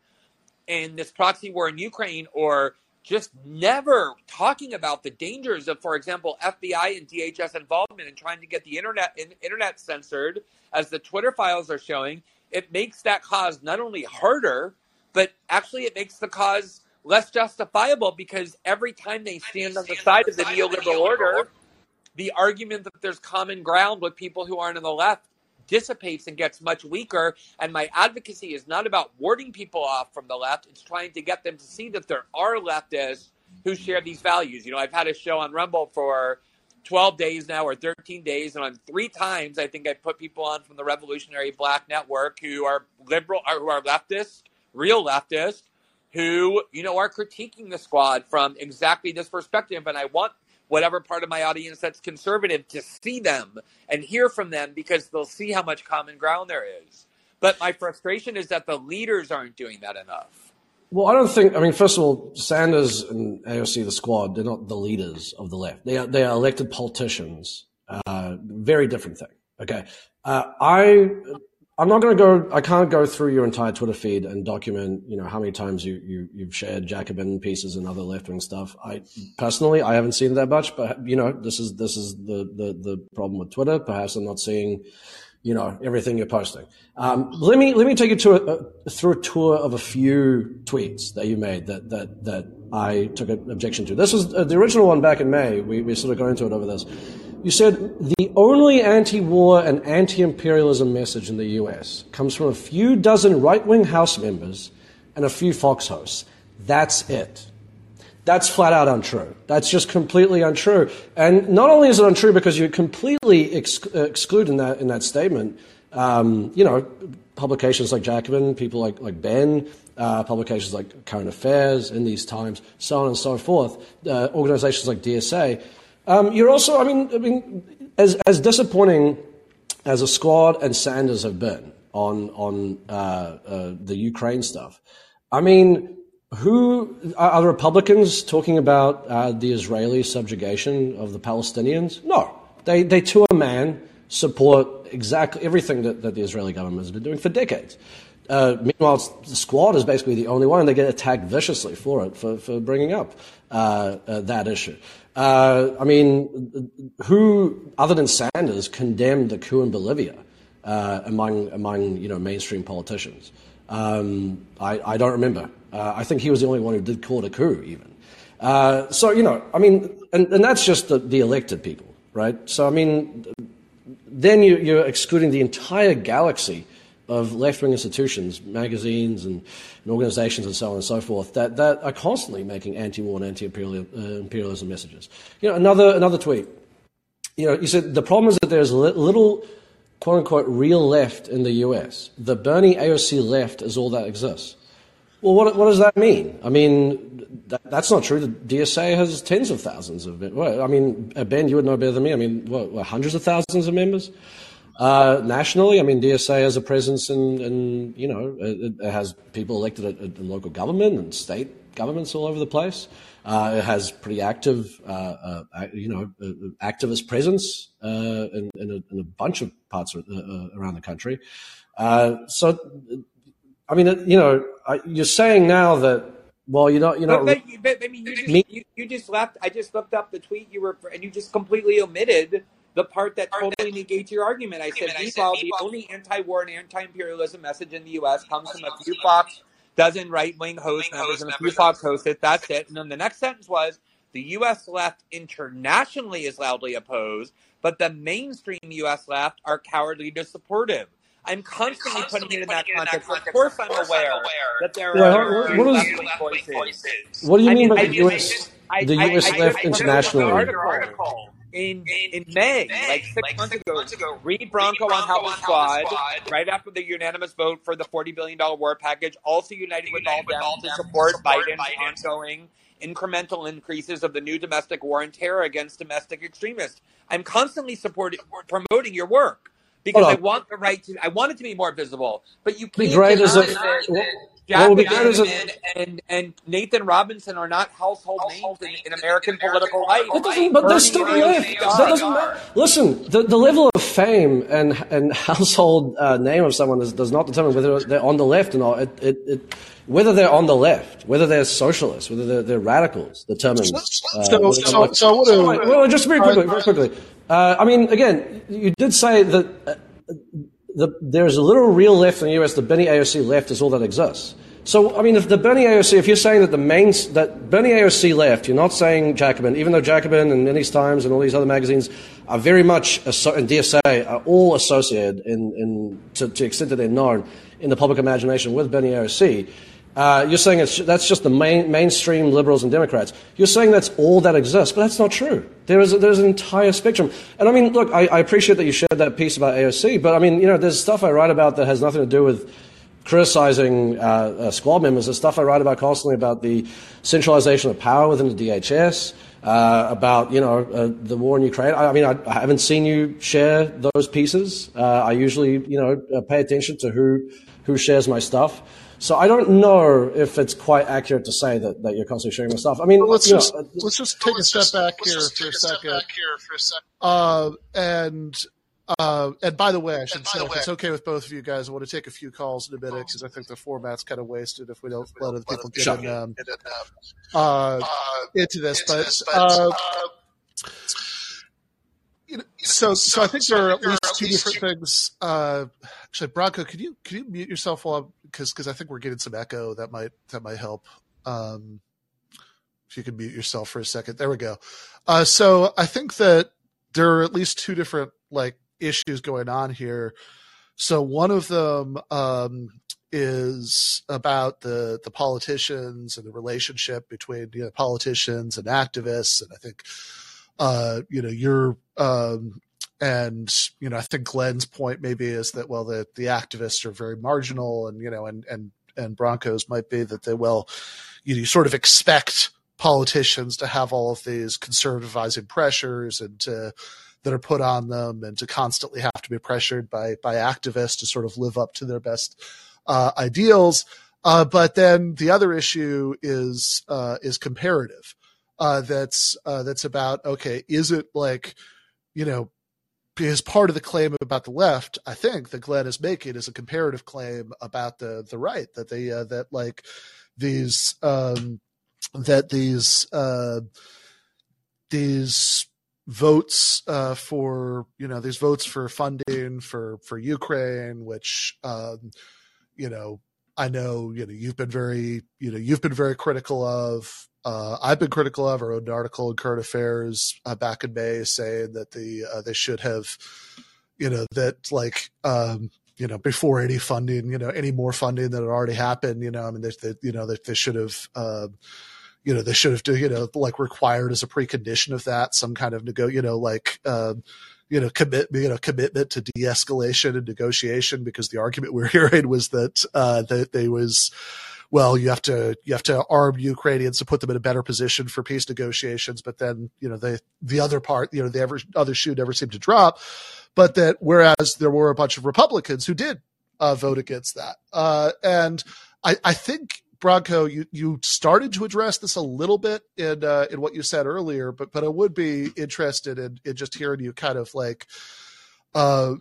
in this proxy war in Ukraine or just never talking about the dangers of, for example, FBI and DHS involvement in trying to get the internet in, internet censored, as the Twitter files are showing, it makes that cause not only harder, but actually it makes the cause less justifiable because every time they stand on the side of the neoliberal order, the argument that there's common ground with people who aren't on the left dissipates and gets much weaker. And my advocacy is not about warding people off from the left, it's trying to get them to see that there are leftists who share these values. You know, I've had a show on Rumble for 12 days now or 13 days, and on three times, I think I put people on from the Revolutionary Blackout Network who are liberal, or who are leftist, real leftist, who you know are critiquing the squad from exactly this perspective. And I want whatever part of my audience that's conservative to see them and hear from them because they'll see how much common ground there is. But my frustration is that the leaders aren't doing that enough. Well, I don't think. I mean, first of all, Sanders and AOC, the squad, they're not the leaders of the left. They are they are elected politicians. Uh, very different thing. Okay, uh, I I'm not going to go. I can't go through your entire Twitter feed and document, you know, how many times you, you you've shared Jacobin pieces and other left wing stuff. I personally, I haven't seen that much, but you know, this is this is the the the problem with Twitter. Perhaps I'm not seeing, you know, everything you're posting. Um, let me let me take you to a, a, through a tour of a few tweets that you made that that that I took an objection to. This was uh, the original one back in May. We we sort of got into it over this. You said the only anti war and anti imperialism message in the US comes from a few dozen right wing House members and a few Fox hosts. That's it. That's flat out untrue. That's just completely untrue. And not only is it untrue because you completely ex- exclude in that, in that statement, um, you know, publications like Jacobin, people like, like Ben, uh, publications like Current Affairs, in these times, so on and so forth, uh, organizations like DSA. Um, you're also, I mean, I mean, as as disappointing as a squad and Sanders have been on on uh, uh, the Ukraine stuff. I mean, who are the Republicans talking about uh, the Israeli subjugation of the Palestinians? No, they they to a man support exactly everything that, that the Israeli government has been doing for decades. Uh, meanwhile, the squad is basically the only one, and they get attacked viciously for it, for, for bringing up uh, uh, that issue. Uh, I mean, who other than Sanders condemned the coup in Bolivia uh, among among you know mainstream politicians? Um, I, I, don't remember. Uh, I think he was the only one who did call it a coup, even. Uh, so you know, I mean, and, and that's just the, the, elected people, right? So I mean, then you, are excluding the entire galaxy of left wing institutions, magazines, and, and, organizations, and so on and so forth that, that are constantly making anti war and anti imperialism messages. You know, another another tweet. You know, you said the problem is that there's little quote unquote real left in the US. The Bernie AOC left is all that exists. Well, what, what does that mean? I mean, that, that's not true. The DSA has tens of thousands of members. I mean, uh, Ben, you would know better than me. I mean, what, what hundreds of thousands of members? Uh, nationally, I mean, DSA has a presence in, in you know, it, it has people elected at, at, local government and state governments all over the place. Uh, it has pretty active, uh, uh you know, uh, activist presence in, in, a, in, a, bunch of parts around the country. so I mean, you know, you're saying now that well, you're not, you're not. But, but, but I mean, you just, you, you, just left. I just looked up the tweet you were, and you just completely omitted the part that totally negates your argument. I said, meanwhile, the only anti-war and anti-imperialism message in the U.S. comes from a few Fox dozen right-wing host members and a few Fox hosts. That's it. And then the next sentence was, the U.S. left internationally is loudly opposed, but the mainstream U.S. left are cowardly to supportive. I'm constantly, constantly putting it in that context. context. Of course, I'm, course aware, I'm aware, that there well, are what, what, is, voices. What do you I mean, by the U.S. the U.S. left internationally? Article in in May, like six, like months, six ago, months ago. Read Branko, on how the squad, squad, right after the unanimous vote for the forty billion dollar war package, also united with all them to support Biden's Biden. ongoing incremental increases of the new domestic war and terror against domestic extremists. I'm constantly supporting promoting your work because I want the right to. I want it to be more visible, but you can't. Be great as a. Jack well, and, and Nathan Robinson are not household names in, in American political life. but they're still left. That doesn't matter. Listen, the, the level of fame and and household uh, name of someone does, does not determine whether they're on the left or not. It, it, it, whether they're on the left, whether they're socialists, whether they're, they're radicals, determines. Uh, so, so, so, what well, just very quickly, very quickly. Uh, I mean, again, you did say that uh, the, there's a little real left in the US. The Bernie AOC left is all that exists. So, I mean, if the Bernie AOC, if you're saying that the main, that Bernie AOC left, you're not saying Jacobin, even though Jacobin and Many Times and all these other magazines are very much, and DSA are all associated in, in to, to the extent that they're known in the public imagination with Bernie AOC. Uh, you're saying that's just the main, mainstream liberals and Democrats. You're saying that's all that exists, but that's not true. There is, there's an entire spectrum. And I mean, look, I, I, appreciate that you shared that piece about AOC, but I mean, you know, there's stuff I write about that has nothing to do with criticizing uh, uh, squad members. There's stuff I write about constantly about the centralization of power within the DHS. Uh, about you know uh, the war in Ukraine. I, I mean, I, I, haven't seen you share those pieces. I usually you know pay attention to who who shares my stuff. So I don't know if it's quite accurate to say that, that you're constantly sharing my stuff. I mean, well, let's just know, let's just take a step just, back here for a second. For a second. Uh, and uh, and by the way, I should say, if it's okay with both of you guys, I want to take a few calls in a minute because I think the format's kind of wasted if we don't let other people get in, um, uh, into this. But uh, you know, so so I think there are at least two different things. Uh, actually, Branko, could you could you mute yourself while because because I think we're getting some echo that might that might help. Um, if you could mute yourself for a second, there we go. Uh, so I think that there are at least two different like issues going on here. So one of them um, is about the the politicians and the relationship between you know, politicians and activists, and I think uh, you know you're um, and you know I think Glenn's point maybe is that well the the activists are very marginal, and you know and and and Branko's might be that they well you, know, you sort of expect politicians to have all of these conservativizing pressures and to that are put on them and to constantly have to be pressured by by activists to sort of live up to their best uh, ideals. Uh, but then the other issue is uh, is comparative. Uh, that's uh, that's about okay. Is it like you know? Because part of the claim about the left, I think that Glenn is making is a comparative claim about the the right that they uh, that like these um, that these uh, these votes uh, for you know these votes for funding for for Ukraine, which um, you know I know you know you've been very you know you've been very critical of. Uh, I've been critical of. I wrote an article in Current Affairs uh, back in May saying that the uh, they should have, you know, that like um, you know, before any funding, you know, any more funding that had already happened, you know, I mean, they, they you know, they, they should have, uh, you know, they should have, you know, like required as a precondition of that some kind of nego, you know, like, uh, you know, commit, you know, commitment to de-escalation and negotiation because the argument we we're hearing was that, uh, that they was, well, you have to you have to arm Ukrainians to put them in a better position for peace negotiations. But then you know the the other part, you know, the ever, other shoe never seemed to drop. But that whereas there were a bunch of Republicans who did uh, vote against that, uh, and I, I think Branko, you you started to address this a little bit in uh, in what you said earlier, but but I would be interested in, in just hearing you kind of like uh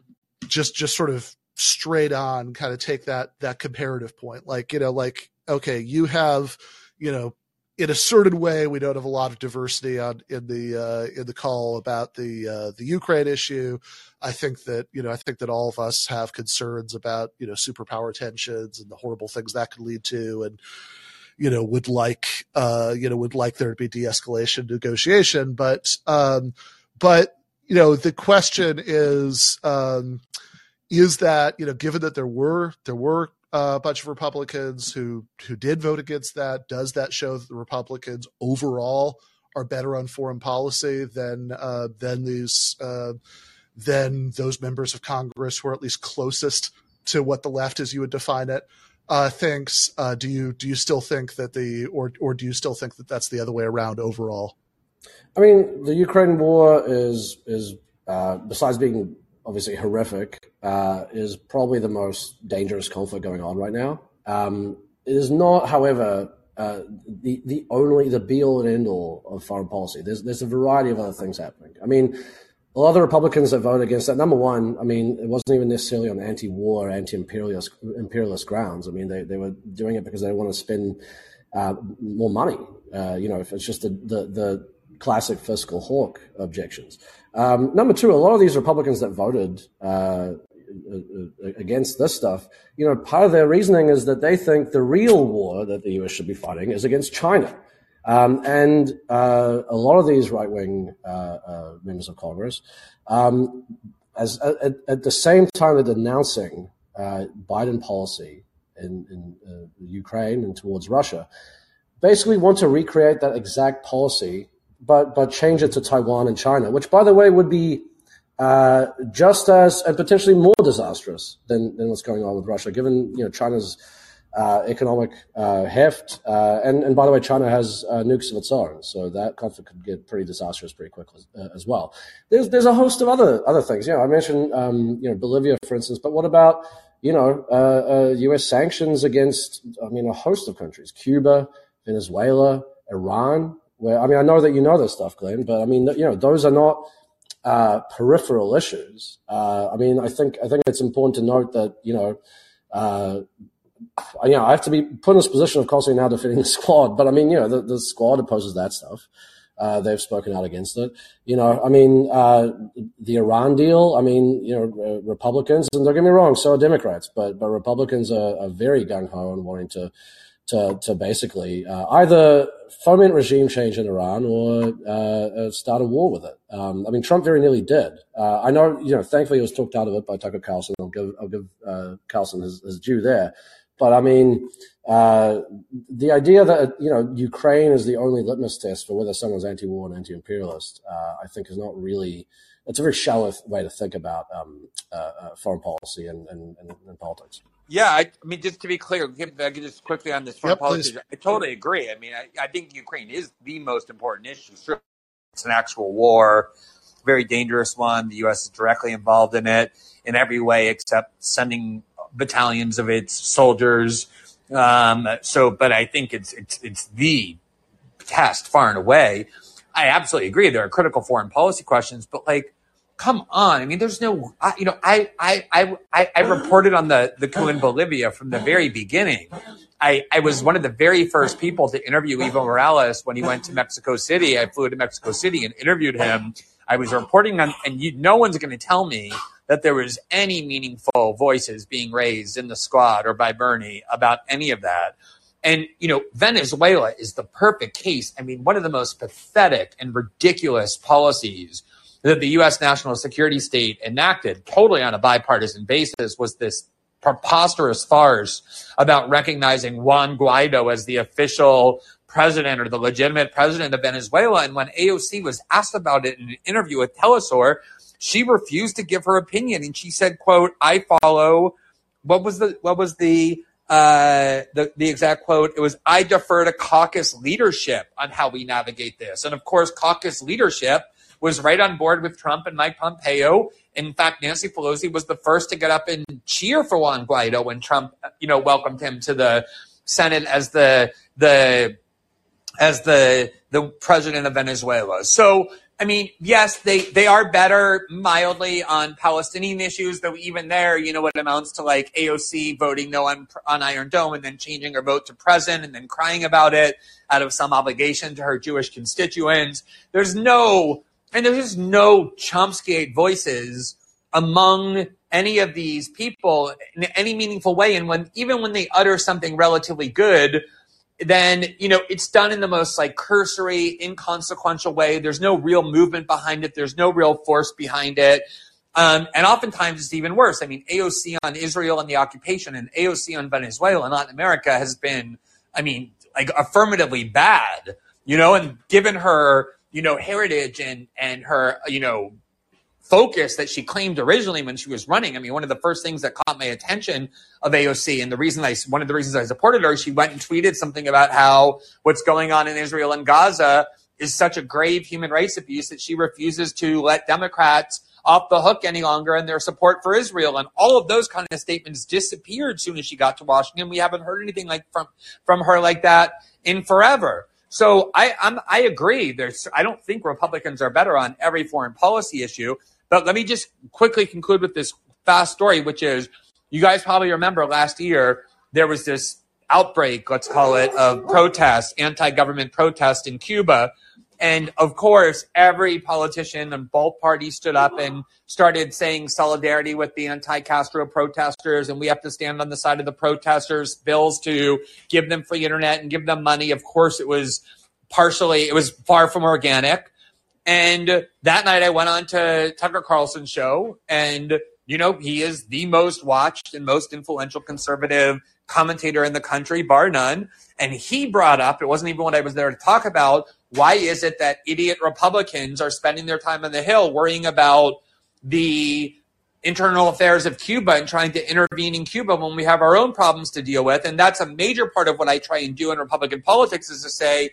just just sort of straight on kind of take that that comparative point like you know like okay, you have, you know, in a certain way, we don't have a lot of diversity on in the uh, in the call about the uh, the Ukraine issue. I think that you know I think that all of us have concerns about you know superpower tensions and the horrible things that could lead to, and you know would like uh, you know would like there to be de-escalation negotiation, but um, but you know the question is um, is that you know given that there were there were a bunch of Republicans who who did vote against that. Does that show that the Republicans overall are better on foreign policy than uh, than these uh, than those members of Congress who are at least closest to what the left, as you would define it, uh, thinks? Uh, do you do you still think that the or or do you still think that that's the other way around overall? I mean, the Ukraine war is is uh, besides being obviously horrific, uh, is probably the most dangerous conflict going on right now. Um, it is not, however, uh, the the only the be all and end all of foreign policy. There's there's a variety of other things happening. I mean, a lot of the Republicans that voted against that. Number one, I mean, it wasn't even necessarily on anti-war, anti-imperialist imperialist grounds. I mean, they they were doing it because they want to spend uh, more money. Uh, you know, if it's just the the, the classic fiscal hawk objections. Um, number two, a lot of these Republicans that voted uh, against this stuff, you know, part of their reasoning is that they think the real war that the U.S. should be fighting is against China. Um, and uh, a lot of these right wing uh, uh, members of Congress, um, as at, at, the same time they're denouncing uh, Biden policy in, in uh, Ukraine and towards Russia, basically want to recreate that exact policy but but change it to Taiwan and China, which, by the way, would be uh, just as and potentially more disastrous than, than what's going on with Russia, given you know China's uh, economic uh, heft, uh, and and by the way, China has uh, nukes of its own, so that conflict could get pretty disastrous pretty quickly uh, as well. There's there's a host of other other things. You know, I mentioned um, you know Bolivia, for instance, but what about you know U.S. sanctions against I mean a host of countries, Cuba, Venezuela, Iran. Where I mean, I know that you know this stuff, Glenn, but I mean, you know, those are not uh, peripheral issues. Uh, I mean, I think I think it's important to note that you know, uh, you know, I have to be put in this position of constantly now defending the squad, but I mean, you know, the, the squad opposes that stuff. Uh, they've spoken out against it. You know, I mean, uh, the Iran deal. I mean, you know, Republicans, and don't get me wrong, so are Democrats, but but Republicans are, are very gung ho and wanting to to, to basically uh, either foment regime change in Iran or uh, uh, start a war with it. Um, I mean, Trump very nearly did. Uh, I know, you know, thankfully he was talked out of it by Tucker Carlson. I'll give, I'll give uh, Carlson his, his, due there. But I mean, uh, the idea that, you know, Ukraine is the only litmus test for whether someone's anti-war and anti-imperialist, I think is not really, it's a very shallow way to think about um, foreign policy and, and, and, and politics. Yeah, I, I, mean, just to be clear, I can just quickly on this foreign yep, policy. Please. I totally agree. I mean, I, I, think Ukraine is the most important issue. Sure, it's an actual war, very dangerous one. The U.S. is directly involved in it in every way except sending battalions of its soldiers. Um, so, but I think it's it's it's the test far and away. I absolutely agree. There are critical foreign policy questions, but like come on. I mean, there's no, I, you know, I, I, I, I reported on the, the coup in Bolivia from the very beginning. I, I was one of the very first people to interview Evo Morales when he went to Mexico City. I flew to Mexico City and interviewed him. I was reporting on, and you, no one's going to tell me that there was any meaningful voices being raised in the squad or by Bernie about any of that. And, you know, Venezuela is the perfect case. I mean, one of the most pathetic and ridiculous policies that the U.S. national security state enacted, totally on a bipartisan basis, was this preposterous farce about recognizing Juan Guaido as the official president or the legitimate president of Venezuela. And when AOC was asked about it in an interview with Telesur, she refused to give her opinion, and she said, "quote I follow." What was the what was the uh, the the exact quote? It was, "I defer to caucus leadership on how we navigate this." And of course, caucus leadership was right on board with Trump and Mike Pompeo. In fact, Nancy Pelosi was the first to get up and cheer for Juan Guaido when Trump, you know, welcomed him to the Senate as the the as the the president of Venezuela. So I mean, yes, they, they are better mildly on Palestinian issues, though even there, you know, what amounts to like AOC voting no on, on Iron Dome and then changing her vote to present and then crying about it out of some obligation to her Jewish constituents. There's no, and there's just no Chomsky voices among any of these people in any meaningful way. And when, even when they utter something relatively good, then you know it's done in the most like cursory inconsequential way. There's no real movement behind it. There's no real force behind it. Um, and oftentimes it's even worse. I mean aoc on israel and the occupation and aoc on venezuela and latin america has been i mean like affirmatively bad you know and given her you know heritage and and her you know focus that she claimed originally when she was running. I mean, one of the first things that caught my attention of AOC, and the reason I, one of the reasons I supported her, she went and tweeted something about how what's going on in Israel and Gaza is such a grave human rights abuse that she refuses to let Democrats off the hook any longer in their support for Israel. And all of those kind of statements disappeared soon as she got to Washington. We haven't heard anything like from, from her like that in forever. So I, I'm, I agree. There's, I don't think Republicans are better on every foreign policy issue. But let me just quickly conclude with this fast story, which is you guys probably remember last year there was this outbreak, let's call it, of protests, anti government protest in Cuba. And of course, every politician and both parties stood up and started saying solidarity with the anti Castro protesters. And we have to stand on the side of the protesters, bills to give them free internet and give them money. Of course, it was partially, it was far from organic. And that night I went on to Tucker Carlson's show and you know, he is the most watched and most influential conservative commentator in the country, bar none. And he brought up, it wasn't even what I was there to talk about, why is it that idiot Republicans are spending their time on the Hill worrying about the internal affairs of Cuba and trying to intervene in Cuba when we have our own problems to deal with. And that's a major part of what I try and do in Republican politics is to say,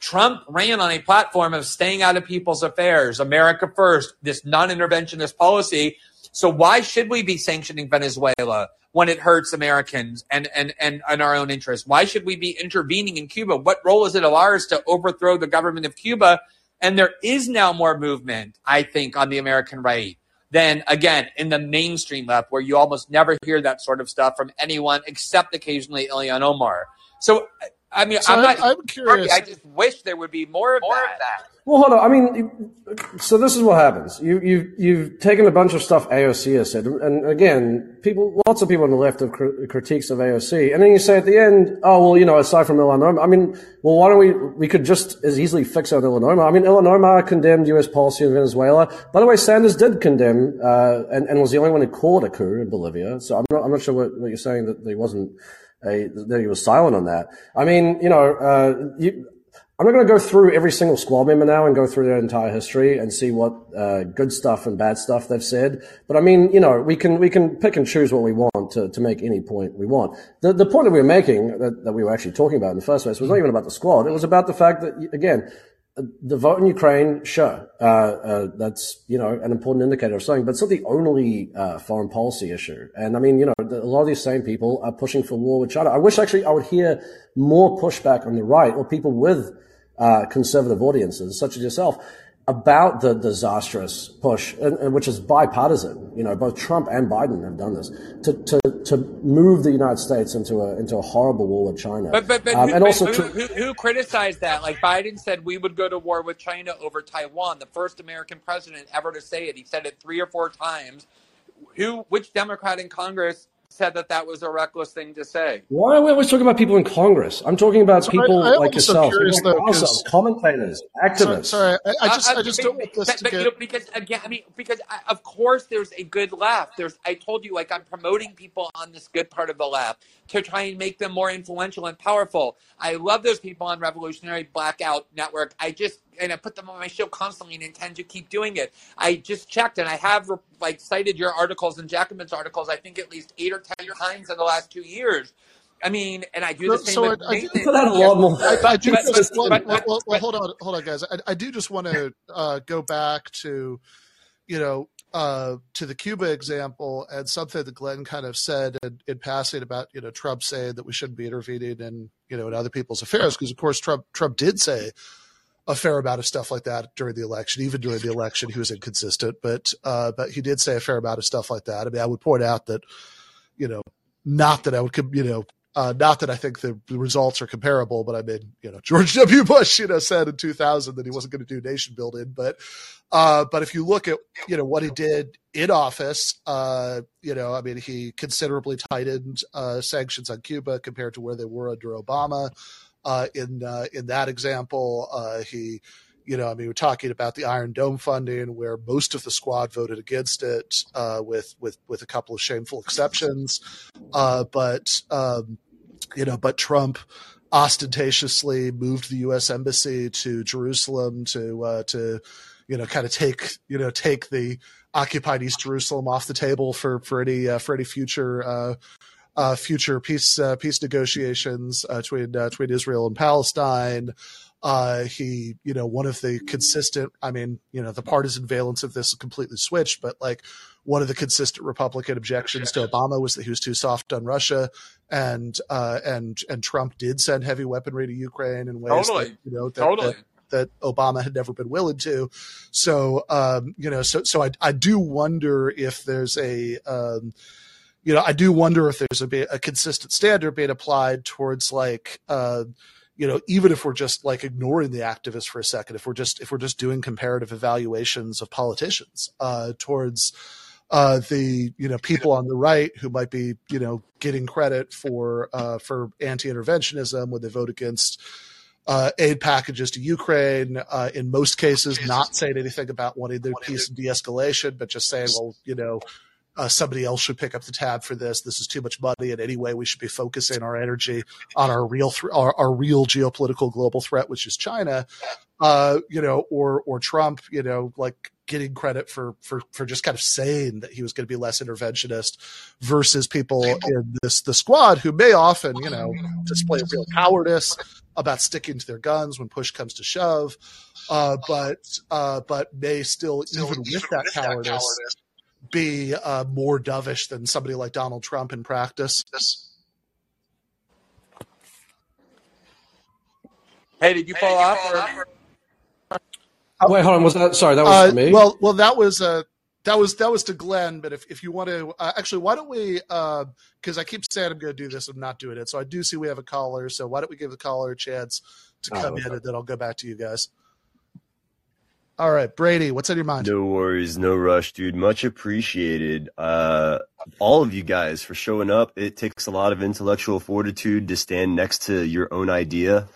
Trump ran on a platform of staying out of people's affairs, America first, this non interventionist policy. So why should we be sanctioning Venezuela when it hurts Americans and, and, and, and our own interests? Why should we be intervening in Cuba? What role is it of ours to overthrow the government of Cuba? And there is now more movement, I think, on the American right than, again, in the mainstream left, where you almost never hear that sort of stuff from anyone except occasionally Ilhan Omar. So I mean, so I'm, not. I'm curious. I just wish there would be more of, more that. of that. Well, hold on. I mean, so this is what happens. You, you, you've taken a bunch of stuff AOC has said, and again, people, lots of people on the left have critiques of AOC, and then you say at the end, oh well, you know, aside from Ilhan Omar, I mean, well, why don't we? We could just as easily fix out Ilhan Omar. I mean, Ilhan Omar condemned U.S. policy in Venezuela. By the way, Sanders did condemn, uh, and, and was the only one who called a coup in Bolivia. So I'm not, I'm not sure what, what you're saying that he wasn't that he was silent on that. I mean, you know, uh, you, I'm not going to go through every single squad member now and go through their entire history and see what uh, good stuff and bad stuff they've said. But I mean, you know, we can we can pick and choose what we want to, to make any point we want. The the point that we were making that, that we were actually talking about in the first place was not even about the squad. It was about the fact that again, the vote in Ukraine, sure, uh, uh, that's you know an important indicator of something, but it's not the only uh, foreign policy issue. And I mean, you know, a lot of these same people are pushing for war with China. I wish actually I would hear more pushback on the right or people with uh, conservative audiences, such as yourself, about the disastrous push, and, and which is bipartisan. You know, both Trump and Biden have done this to, to, to move the United States into a into a horrible war with China. But but, but um, who, and also who, who, who, criticized that? Like Biden said, we would go to war with China over Taiwan. The first American president ever to say it. He said it three or four times. Who? Which Democrat in Congress said that that was a reckless thing to say. Why are we always talking about people in Congress? I'm talking about So people I- I like yourself, curious, people like though, 'cause- ourselves, commentators, activists. sorry I, I just Uh, uh, I just but- don't want this but- to but, get. you know, because again, I mean, because I, of course there's a good left. There's, I told you, like I'm promoting people on this good part of the left to try and make them more influential and powerful. I love those people on Revolutionary Blackout Network. I just and I put them on my show constantly and intend to keep doing it. I just checked and I have like cited your articles and Jacobin's articles. I think at least eight or ten times in the last two years. I mean, and I do the So- same so with I- I do Nathan. Put out a lot more. I, I do But- just but- well, but- well, well, but- hold on, hold on, guys. I, I do just want to uh, go back to, you know, uh, to the Cuba example and something that Glenn kind of said in, in passing about, you know, Trump saying that we shouldn't be intervening in, you know, in other people's affairs because, of course, Trump Trump did say a fair amount of stuff like that during the election. Even during the election, he was inconsistent, but uh, but he did say a fair amount of stuff like that. I mean, I would point out that, you know, not that I would, you know, uh, not that I think the, results are comparable, but I mean, you know, George <laughs> W. Bush, you know, said in 2000 that he wasn't going to do nation building, but, uh, but if you look at, you know, what he did in office, uh, you know, I mean, he considerably tightened, uh, sanctions on Cuba compared to where they were under Obama. Uh, in, uh, in that example, uh, he, you know, I mean, we're talking about the Iron Dome funding, where most of the squad voted against it, uh, with with with a couple of shameful exceptions. Uh, but um, you know, but Trump ostentatiously moved the U.S. embassy to Jerusalem to uh, to you know kind of take you know take the occupied East Jerusalem off the table for for any for any future. Uh, future peace uh, peace negotiations uh, between uh, between Israel and Palestine. Uh, he, you know, one of the consistent. I mean, you know, the partisan valence of this is completely switched, but like one of the consistent Republican objections to Obama was that he was too soft on Russia, and uh, and and Trump did send heavy weaponry to Ukraine in ways Totally. that you know that, Totally. that that Obama had never been willing to. So, um, you know, so so I I do wonder if there's a um, you know, I do wonder if there's a, a consistent standard being applied towards like, uh, you know, even if we're just like ignoring the activists for a second, if we're just if we're just doing comparative evaluations of politicians uh, towards uh, the you know people on the right who might be you know getting credit for uh, for anti-interventionism when they vote against uh, aid packages to Ukraine. Uh, in most cases, not saying anything about wanting the peace and de-escalation, but just saying, well, you know, uh, somebody else should pick up the tab for this. This is too much money, and anyway, we should be focusing our energy on our real, th- our, our real geopolitical global threat, which is China. Uh, you know, or or Trump, you know, like getting credit for for for just kind of saying that he was going to be less interventionist, versus people in this the squad who may often, you know, display real cowardice about sticking to their guns when push comes to shove, uh, but uh, but may still, even with that cowardice be uh, more dovish than somebody like Donald Trump in practice. Hey, did you fall off? Or? Wait, hold on. Was that sorry? That was Uh, me. well, well, that was uh, that was that was to Glenn. But if, if you want to, uh, actually, why don't we? Because I keep saying I'm going to do this, I'm not doing it. So I do see we have a caller. So why don't we give the caller a chance to Oh, come okay. in, and then I'll go back to you guys. All right, Brady, what's on your mind? No worries, no rush, dude. Much appreciated. Uh, all of you guys for showing up. It takes a lot of intellectual fortitude to stand next to your own idea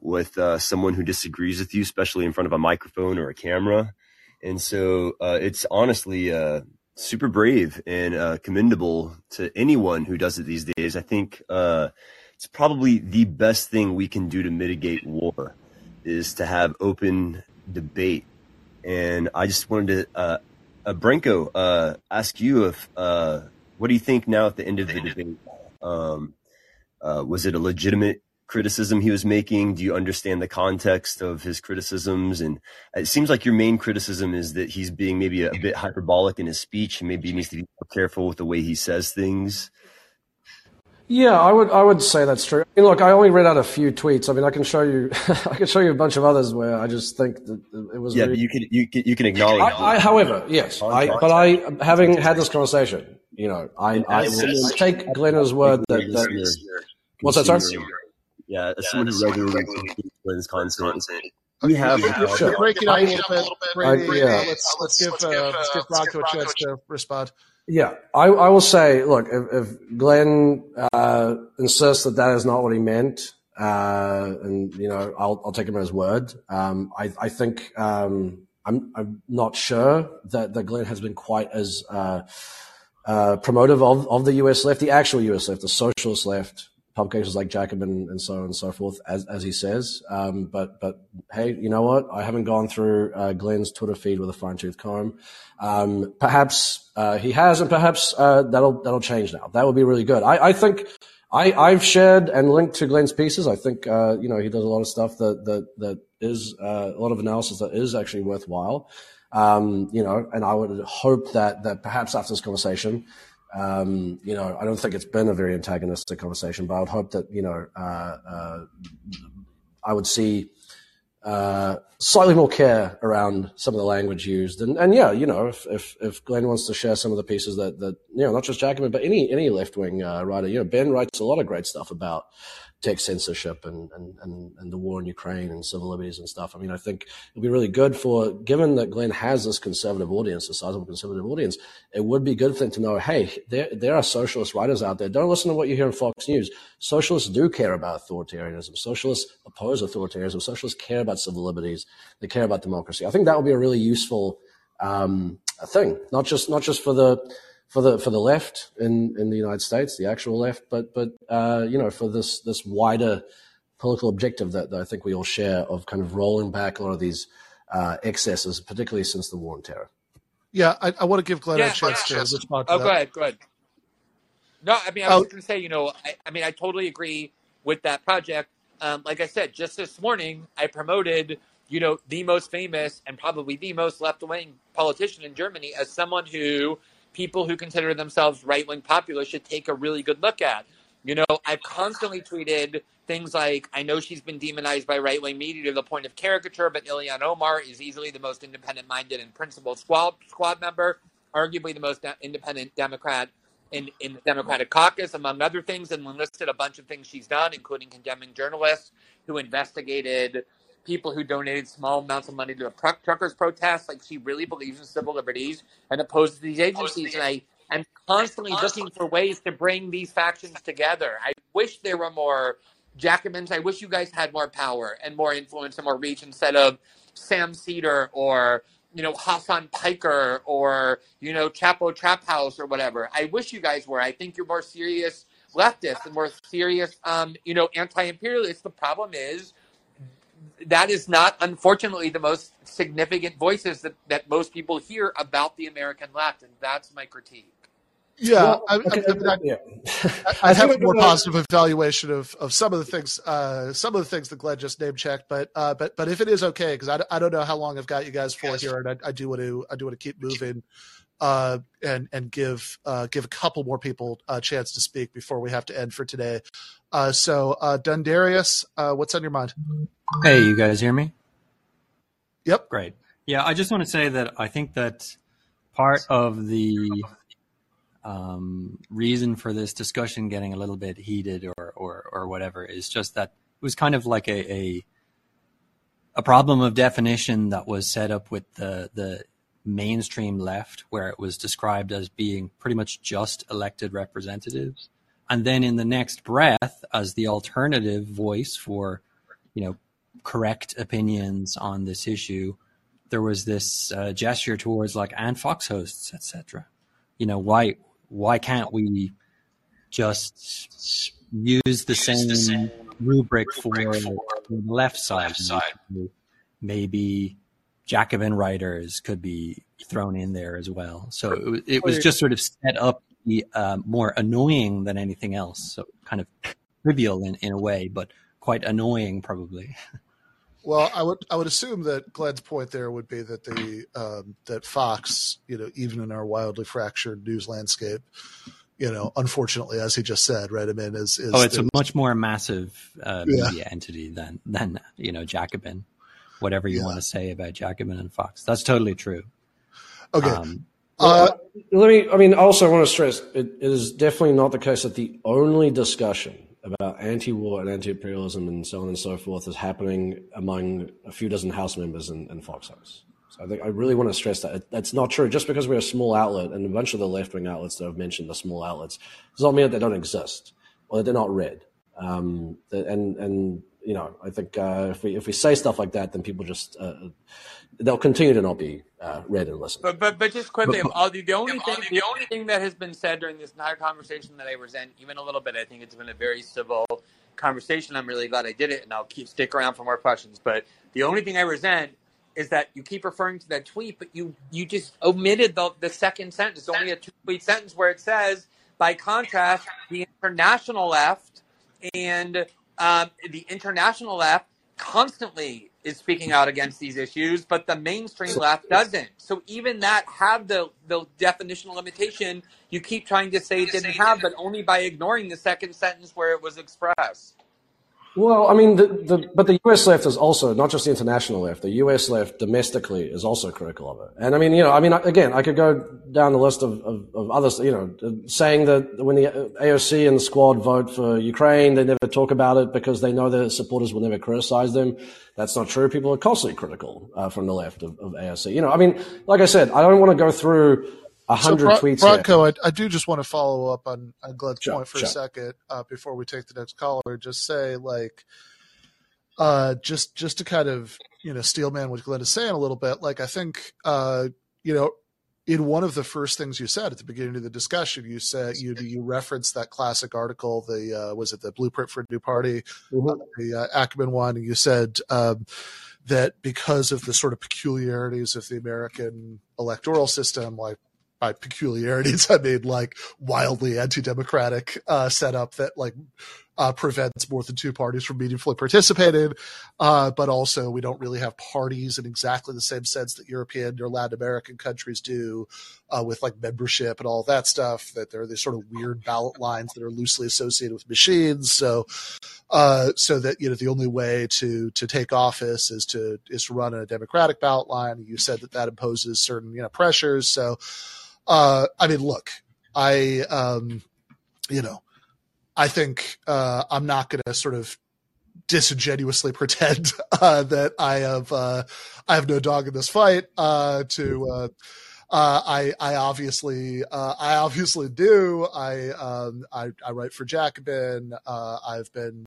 with uh, someone who disagrees with you, especially in front of a microphone or a camera. And so uh, it's honestly uh, super brave and uh, commendable to anyone who does it these days. I think uh, it's probably the best thing we can do to mitigate war is to have open debate and I just wanted to, uh, uh, uh, ask you if, uh, what do you think now at the end of the debate? Um, uh, was it a legitimate criticism he was making? Do you understand the context of his criticisms? And it seems like your main criticism is that he's being maybe a, a bit hyperbolic in his speech and maybe he needs to be more careful with the way he says things. Yeah, I would I would say that's true. I mean, look, I only read out a few tweets. I mean, I can show you <laughs> I can show you a bunch of others where I just think that it was. Yeah, really- but you can, you can, you can acknowledge. I, I, however, yes, I, but I, having had this conversation, you know, I, I will take Glenna's word that, that what's that, sorry? Yeah, as someone who regularly consumes content, we have You're, Sure. you're breaking up a little bit, Brady. I- yeah. Let's let's give uh, let's give Branko a chance to respond. Yeah, I, I will say, look, if, if Glenn uh, insists that that is not what he meant, uh, and you know, I'll I'll take him at his word. Um, I I think um, I'm I'm not sure that that Glenn has been quite as uh, uh, promotive of of the U.S. left, the actual U.S. left, the socialist left, publications like Jacobin and so on and so forth, as as he says. Um, but but hey, you know what? I haven't gone through uh, Glenn's Twitter feed with a fine tooth comb. Um, perhaps uh, he has, and perhaps uh, that'll that'll change now. That would be really good. I, I think. I, I've shared and linked to Glenn's pieces. I think uh, you know he does a lot of stuff that that that is uh, a lot of analysis that is actually worthwhile. Um, you know, and I would hope that that perhaps after this conversation, um, you know, I don't think it's been a very antagonistic conversation, but I would hope that, you know, uh, uh, I would see uh, slightly more care around some of the language used. And, and yeah, you know, if, if, if Glenn wants to share some of the pieces that, that you know, not just Jacobin, but any, any left wing uh, writer, you know, Ben writes a lot of great stuff about tech censorship and, and, and, and, the war in Ukraine and civil liberties and stuff. I mean, I think it'd be really good for, given that Glenn has this conservative audience, a sizable conservative audience, it would be good for them to know, hey, there, there are socialist writers out there. Don't listen to what you hear on Fox News. Socialists do care about authoritarianism. Socialists oppose authoritarianism. Socialists care about civil liberties. They care about democracy. I think that would be a really useful um, thing, not just, not just for the, for the for the left in, in the United States, the actual left, but but uh, you know for this this wider political objective that, that, I think we all share of kind of rolling back a lot of these uh, excesses, particularly since the war on terror. Yeah, I, I want to give Glenn yeah, a chance yeah. to respond. To oh, that. go ahead, go ahead. No, I mean I was oh. going to say, you know, I, I, mean I totally agree with that project. Um, like I said, just this morning I promoted, you know, the most famous and probably the most left wing politician in Germany as someone who people who consider themselves right wing populists should take a really good look at. You know, I've constantly tweeted things like, I know she's been demonized by right wing media to the point of caricature, but Ilhan Omar is easily the most independent minded and principled squad, squad member, arguably the most de- independent Democrat in, in the Democratic caucus, among other things, and listed a bunch of things she's done, including condemning journalists who investigated people who donated small amounts of money to the truckers' protests. Like she really believes in civil liberties and opposes these agencies. And I am constantly looking for ways to bring these factions together. I wish there were more Jacobins. I wish you guys had more power and more influence and more reach instead of Sam Seder or you know Hasan Piker or you know Chapo Trap House or whatever. I wish you guys were. I think you're more serious leftists and more serious, um, you know, anti-imperialists. The problem is that is not, unfortunately, the most significant voices that, that most people hear about the American left, and that's my critique. Yeah, well, I, okay, I, I, I, yeah. I, have a more positive evaluation of, of some of the things, uh, some of the things that Glenn just name checked. But uh, but but if it is okay, because I, I don't know how long I've got you guys for yes. here, and I, I do want to I do want to keep moving, uh, and and give uh, give a couple more people a chance to speak before we have to end for today. Uh, so uh, Dundarius, uh, what's on your mind? Hey, you guys hear me? Yep. Great. Yeah, I just want to say that I think that part of the um, reason for this discussion getting a little bit heated or, or, or whatever is just that it was kind of like a, a, a problem of definition that was set up with the the mainstream left, where it was described as being pretty much just elected representatives, and then in the next breath, as the alternative voice for you know correct opinions on this issue, there was this uh, gesture towards like and Fox hosts, etc. You know why why can't we just use the, same, the same, rubric, for, for, the left side? Left side. Maybe Jacobin writers could be thrown in there as well. So it, it was just sort of set up be uh, more annoying than anything else. So kind of trivial in, in a way, but quite annoying probably. <laughs> Well, I would I would assume that Glenn's point there would be that the um, that Fox, you know, even in our wildly fractured news landscape, you know, unfortunately, as he just said, right? I mean, is, is oh, it's a much more massive uh, media yeah. entity than than you know Jacobin, whatever you yeah. want to say about Jacobin and Fox. That's totally true. Okay. Um, uh, let me. I mean, also I want to stress it, it is definitely not the case that the only discussion about anti-war and anti-imperialism and so on and so forth is happening among a few dozen House members and, and Fox House. So I think I really want to stress that that's not true. Just because we're a small outlet, and a bunch of the left wing outlets that I've mentioned are small outlets, does not mean that they don't exist or that they're not read. Um, and and you know, I think uh, if we if we say stuff like that, then people just uh, they'll continue to not be uh, read and listened. But but but just quickly, but, the, the only thing the only thing that has been said during this entire conversation that I resent even a little bit, I think it's been a very civil conversation. I'm really glad I did it, and I'll keep stick around for more questions. But the only thing I resent is that you keep referring to that tweet, but you you just omitted the the second sentence. It's only a two tweet sentence where it says, by contrast, the international left and um, the international left constantly is speaking out against these issues, but the mainstream left doesn't. So even that have the the definitional limitation you keep trying to say it didn't have, but only by ignoring the second sentence where it was expressed. Well, I mean, the, the, but the U.S. left is also not just the international left. The U.S. left domestically is also critical of it. And I mean, you know, I mean, again, I could go down the list of, of, of others, you know, saying that when the AOC and the squad vote for Ukraine, they never talk about it because they know their supporters will never criticize them. That's not true. People are constantly critical uh, from the left of, of AOC. You know, I mean, like I said, I don't want to go through a hundred so, tweets. Branko, I, I, do just want to follow up on, on Glenn's sure, point for sure. a second uh, before we take the next caller. Just say like, uh, just just to kind of you know steelman what Glenn is saying a little bit. Like I think uh, you know in one of the first things you said at the beginning of the discussion, you said you you referenced that classic article, the uh, was it the Blueprint for a New Party, mm-hmm. uh, the uh, Ackerman one, and you said. Um, that because of the sort of peculiarities of the American electoral system, like by peculiarities, <laughs> I mean like wildly anti-democratic uh, setup that like uh, prevents more than two parties from meaningfully participating. Uh, but also, we don't really have parties in exactly the same sense that European or Latin American countries do, uh, with like membership and all that stuff. That there are these sort of weird ballot lines that are loosely associated with machines. So, uh, so that you know the only way to to take office is to is to run a democratic ballot line. You said that that imposes certain you know pressures. So uh, I mean, look, I, um, you know, I think uh, I'm not going to sort of disingenuously <laughs> pretend uh, that I have uh, I have no dog in this fight. Uh, to uh, uh, I I obviously uh, I obviously do. I um, I, I write for Jacobin. I've been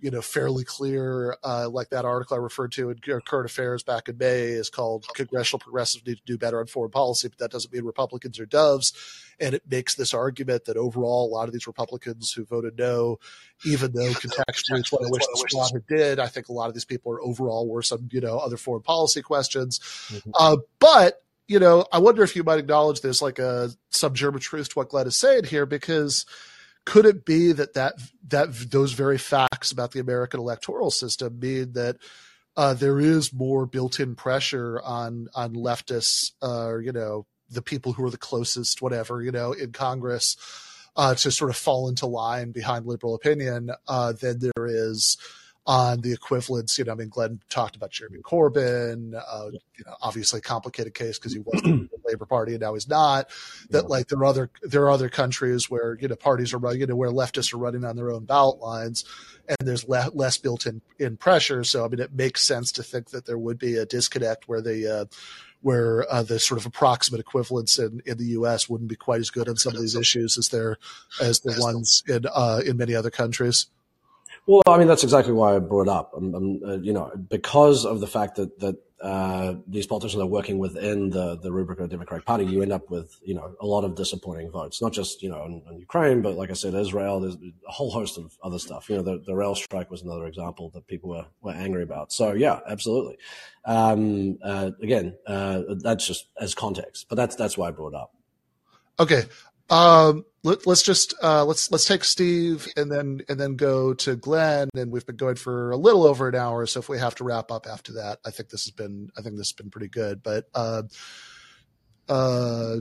you know, fairly clear, uh, like that article I referred to in Current Affairs back in May is called Congressional Progressives Need to Do Better on Foreign Policy, but that doesn't mean Republicans are doves. And it makes this argument that overall, a lot of these Republicans who voted no, even though contextually it's what I wish the squad had did, I think a lot of these people are overall worse on, you know, other foreign policy questions. Mm-hmm. Uh, but, you know, I wonder if you might acknowledge there's like a some German truth to what Glenn is saying here, because – could it be that that that those very facts about the American electoral system mean that uh, there is more built-in pressure on on leftists, uh, you know, the people who are the closest, whatever, you know, in Congress, uh, to sort of fall into line behind liberal opinion uh, than there is on the equivalents. You know, I mean, Glenn talked about Jeremy Corbyn, uh, you know, obviously a complicated case because he was in the <clears throat> Labor Party and now he's not. That yeah. like there are other there are other countries where you know parties are running, you know where leftists are running on their own ballot lines, and there's le- less built in in pressure. So I mean, it makes sense to think that there would be a disconnect where the uh, where uh, the sort of approximate equivalents in, in the U.S. wouldn't be quite as good on some of these issues as they're as the ones in uh, in many other countries. Well, I mean, that's exactly why I brought up. Um, um, uh, you know, because of the fact that that uh, these politicians are working within the the rubric of the Democratic Party, you end up with you know a lot of disappointing votes. Not just you know in, in Ukraine, but like I said, Israel. There's a whole host of other stuff. You know, the, the rail strike was another example that people were were angry about. So yeah, absolutely. Um, uh, again, uh, that's just as context, but that's that's why I brought up. Okay. Um, let, us just uh, let's let's take Steve and then and then go to Glenn. And we've been going for a little over an hour, so if we have to wrap up after that, I think this has been I think this has been pretty good. But uh, uh,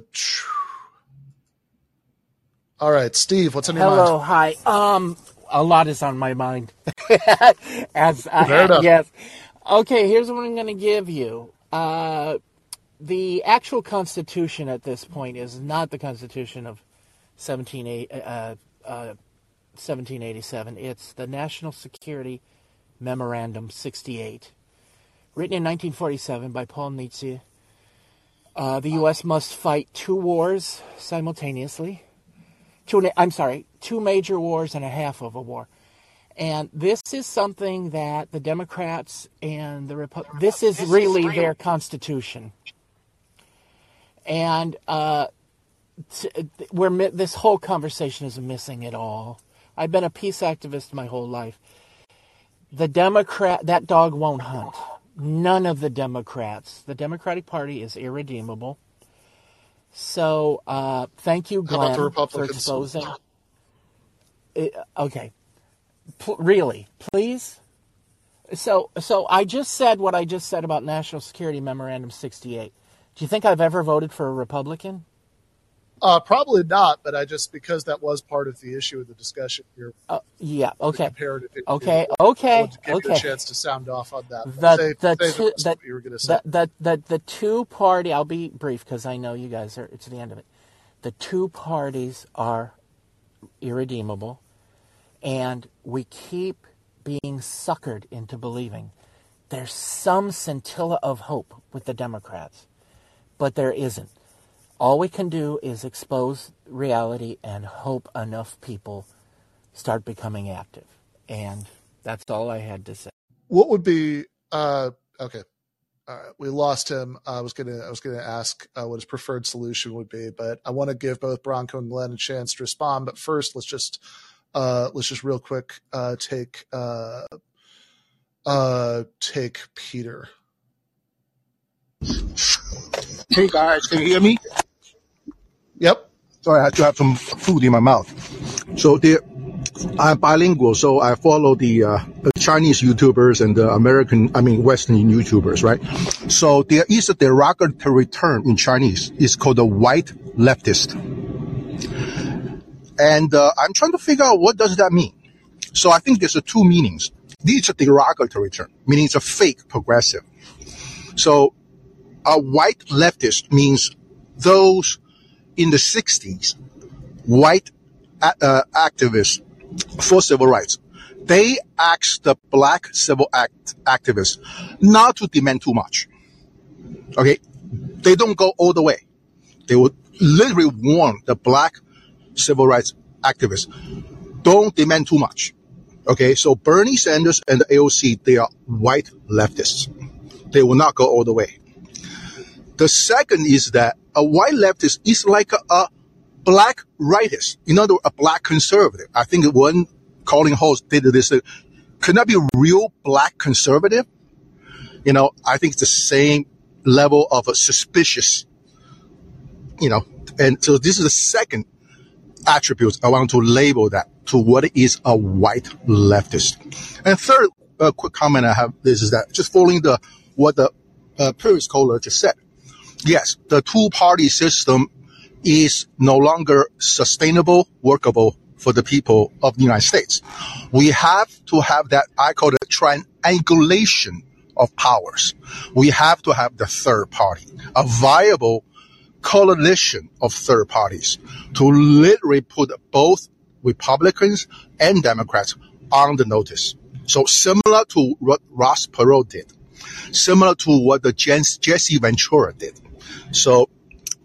all right, Steve, what's on your Hello, mind? hi. Um, a lot is on my mind. <laughs> As I, yes. Okay, here's what I'm going to give you. Uh, the actual Constitution at this point is not the Constitution of 17, uh, uh, 1787. It's the National Security Memorandum 68, written in 1947 by Paul Nitze uh, the U.S. must fight two wars simultaneously. Two, I'm sorry, two major wars and a half of a war. And this is something that the Democrats and the Repu- this is really their constitution. And uh, we're this whole conversation is missing it all. I've been a peace activist my whole life. The Democrat that dog won't hunt. None of the Democrats. The Democratic Party is irredeemable. So uh, thank you, Glenn, for exposing. It, okay, P- really, please. So, so I just said what I just said about National Security Memorandum 68. Do you think I've ever voted for a Republican? Uh, probably not, but I just because that was part of the issue of the discussion here. Uh, yeah. Okay. Okay. Okay. give okay. You a chance to sound off on that. The say, the say two, the, you were going to say. The, the the the two party. I'll be brief because I know you guys are. It's the end of it. The two parties are irredeemable, and we keep being suckered into believing there's some scintilla of hope with the Democrats, but there isn't all we can do is expose reality and hope enough people start becoming active. And that's all I had to say. What would be uh, okay? All right, we lost him. I was gonna I was gonna ask uh, what his preferred solution would be, but I want to give both Branko and Glenn a chance to respond. But first, let's just uh, let's just real quick uh, take uh, uh, take Peter. <laughs> Hey guys, can you hear me? Yep. Sorry, I had to have some food in my mouth. So the, I'm bilingual, so I follow the, uh, the Chinese YouTubers and the American, I mean Western YouTubers, right? So there is a derogatory term in Chinese. It's called the white leftist. And uh, I'm trying to figure out what does that mean. So I think there's a two meanings. This is a derogatory term, meaning it's a fake progressive. So a white leftist means those in the 60s, white uh, activists for civil rights, they asked the black civil act activists not to demand too much. Okay. They don't go all the way. They would literally warn the black civil rights activists, don't demand too much. Okay. So Bernie Sanders and the AOC, they are white leftists. They will not go all the way. The second is that a white leftist is like a, a black rightist, in other words, a black conservative. I think one calling host did this. Could that be a real black conservative? You know, I think it's the same level of a suspicious, you know, and so this is the second attribute I want to label that to what is a white leftist. And third, a quick comment I have this is that just following the what the uh, previous caller just said yes, the two party system is no longer sustainable, workable for the people of the United States. We have to have that, I call it triangulation of powers. We have to have the third party, a viable coalition of third parties to literally put both Republicans and Democrats on the notice. So similar to what Ross Perot did, similar to what the Jesse Ventura did. So,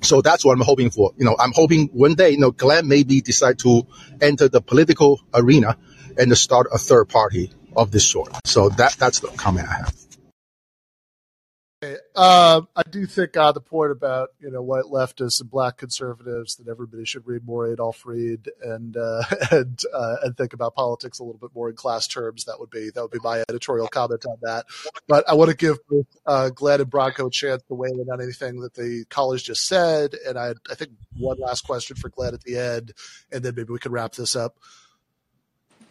so that's what I'm hoping for. You know, I'm hoping one day, you know, Glenn maybe decide to enter the political arena and start a third party of this sort. So that that's the comment I have. Uh, I do think uh, the point about you know white leftists and black conservatives that everybody should read more Adolph Reed and uh, <laughs> and uh, and think about politics a little bit more in class terms. That would be that would be my editorial comment on that. But I want to give uh, Glenn and Branko a chance to weigh in on anything that the college just said, and I I think one last question for Glenn at the end, and then maybe we can wrap this up.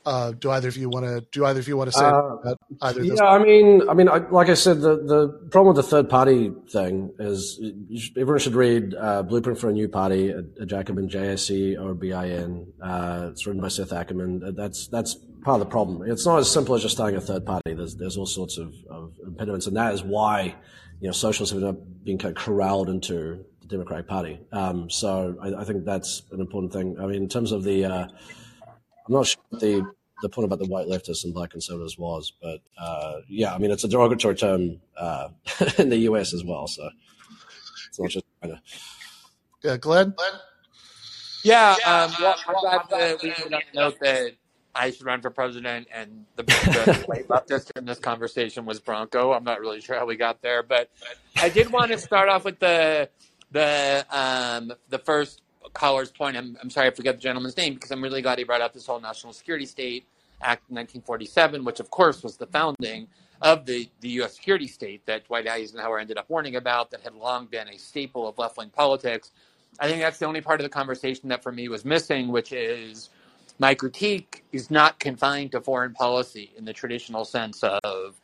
Uh, do either of you want to? Do either of you want to say uh, either? Yeah, I mean, I mean, I, like I said, the the problem with the third party thing is should, everyone should read uh, Blueprint for a New Party, a, a Jacobin JSC or BIN. Uh, it's written by Seth Ackerman. That's that's part of the problem. It's not as simple as just starting a third party. There's there's all sorts of, of impediments, and that is why you know socialists have been kind of corralled into the Democratic Party. Um, so I, I, think that's an important thing. I mean, in terms of the uh, I'm not sure the the point about the white leftists and black conservatives was, but uh, yeah, I mean it's a derogatory term uh, <laughs> in the U.S. as well. So it's not just Yeah, Glenn. Yeah, um, well, I'm glad that we should note that I should run for president, and the, the <laughs> late leftist in this conversation was Branko. I'm not really sure how we got there, but I did want to start off with the the um, the first caller's point. I'm, I'm sorry, I forget the gentleman's name because I'm really glad he brought up this whole National Security State Act of 1947, which of course was the founding of the, the U.S. security state that Dwight Eisenhower ended up warning about, that had long been a staple of left wing politics. I think that's the only part of the conversation that for me was missing, which is my critique is not confined to foreign policy in the traditional sense of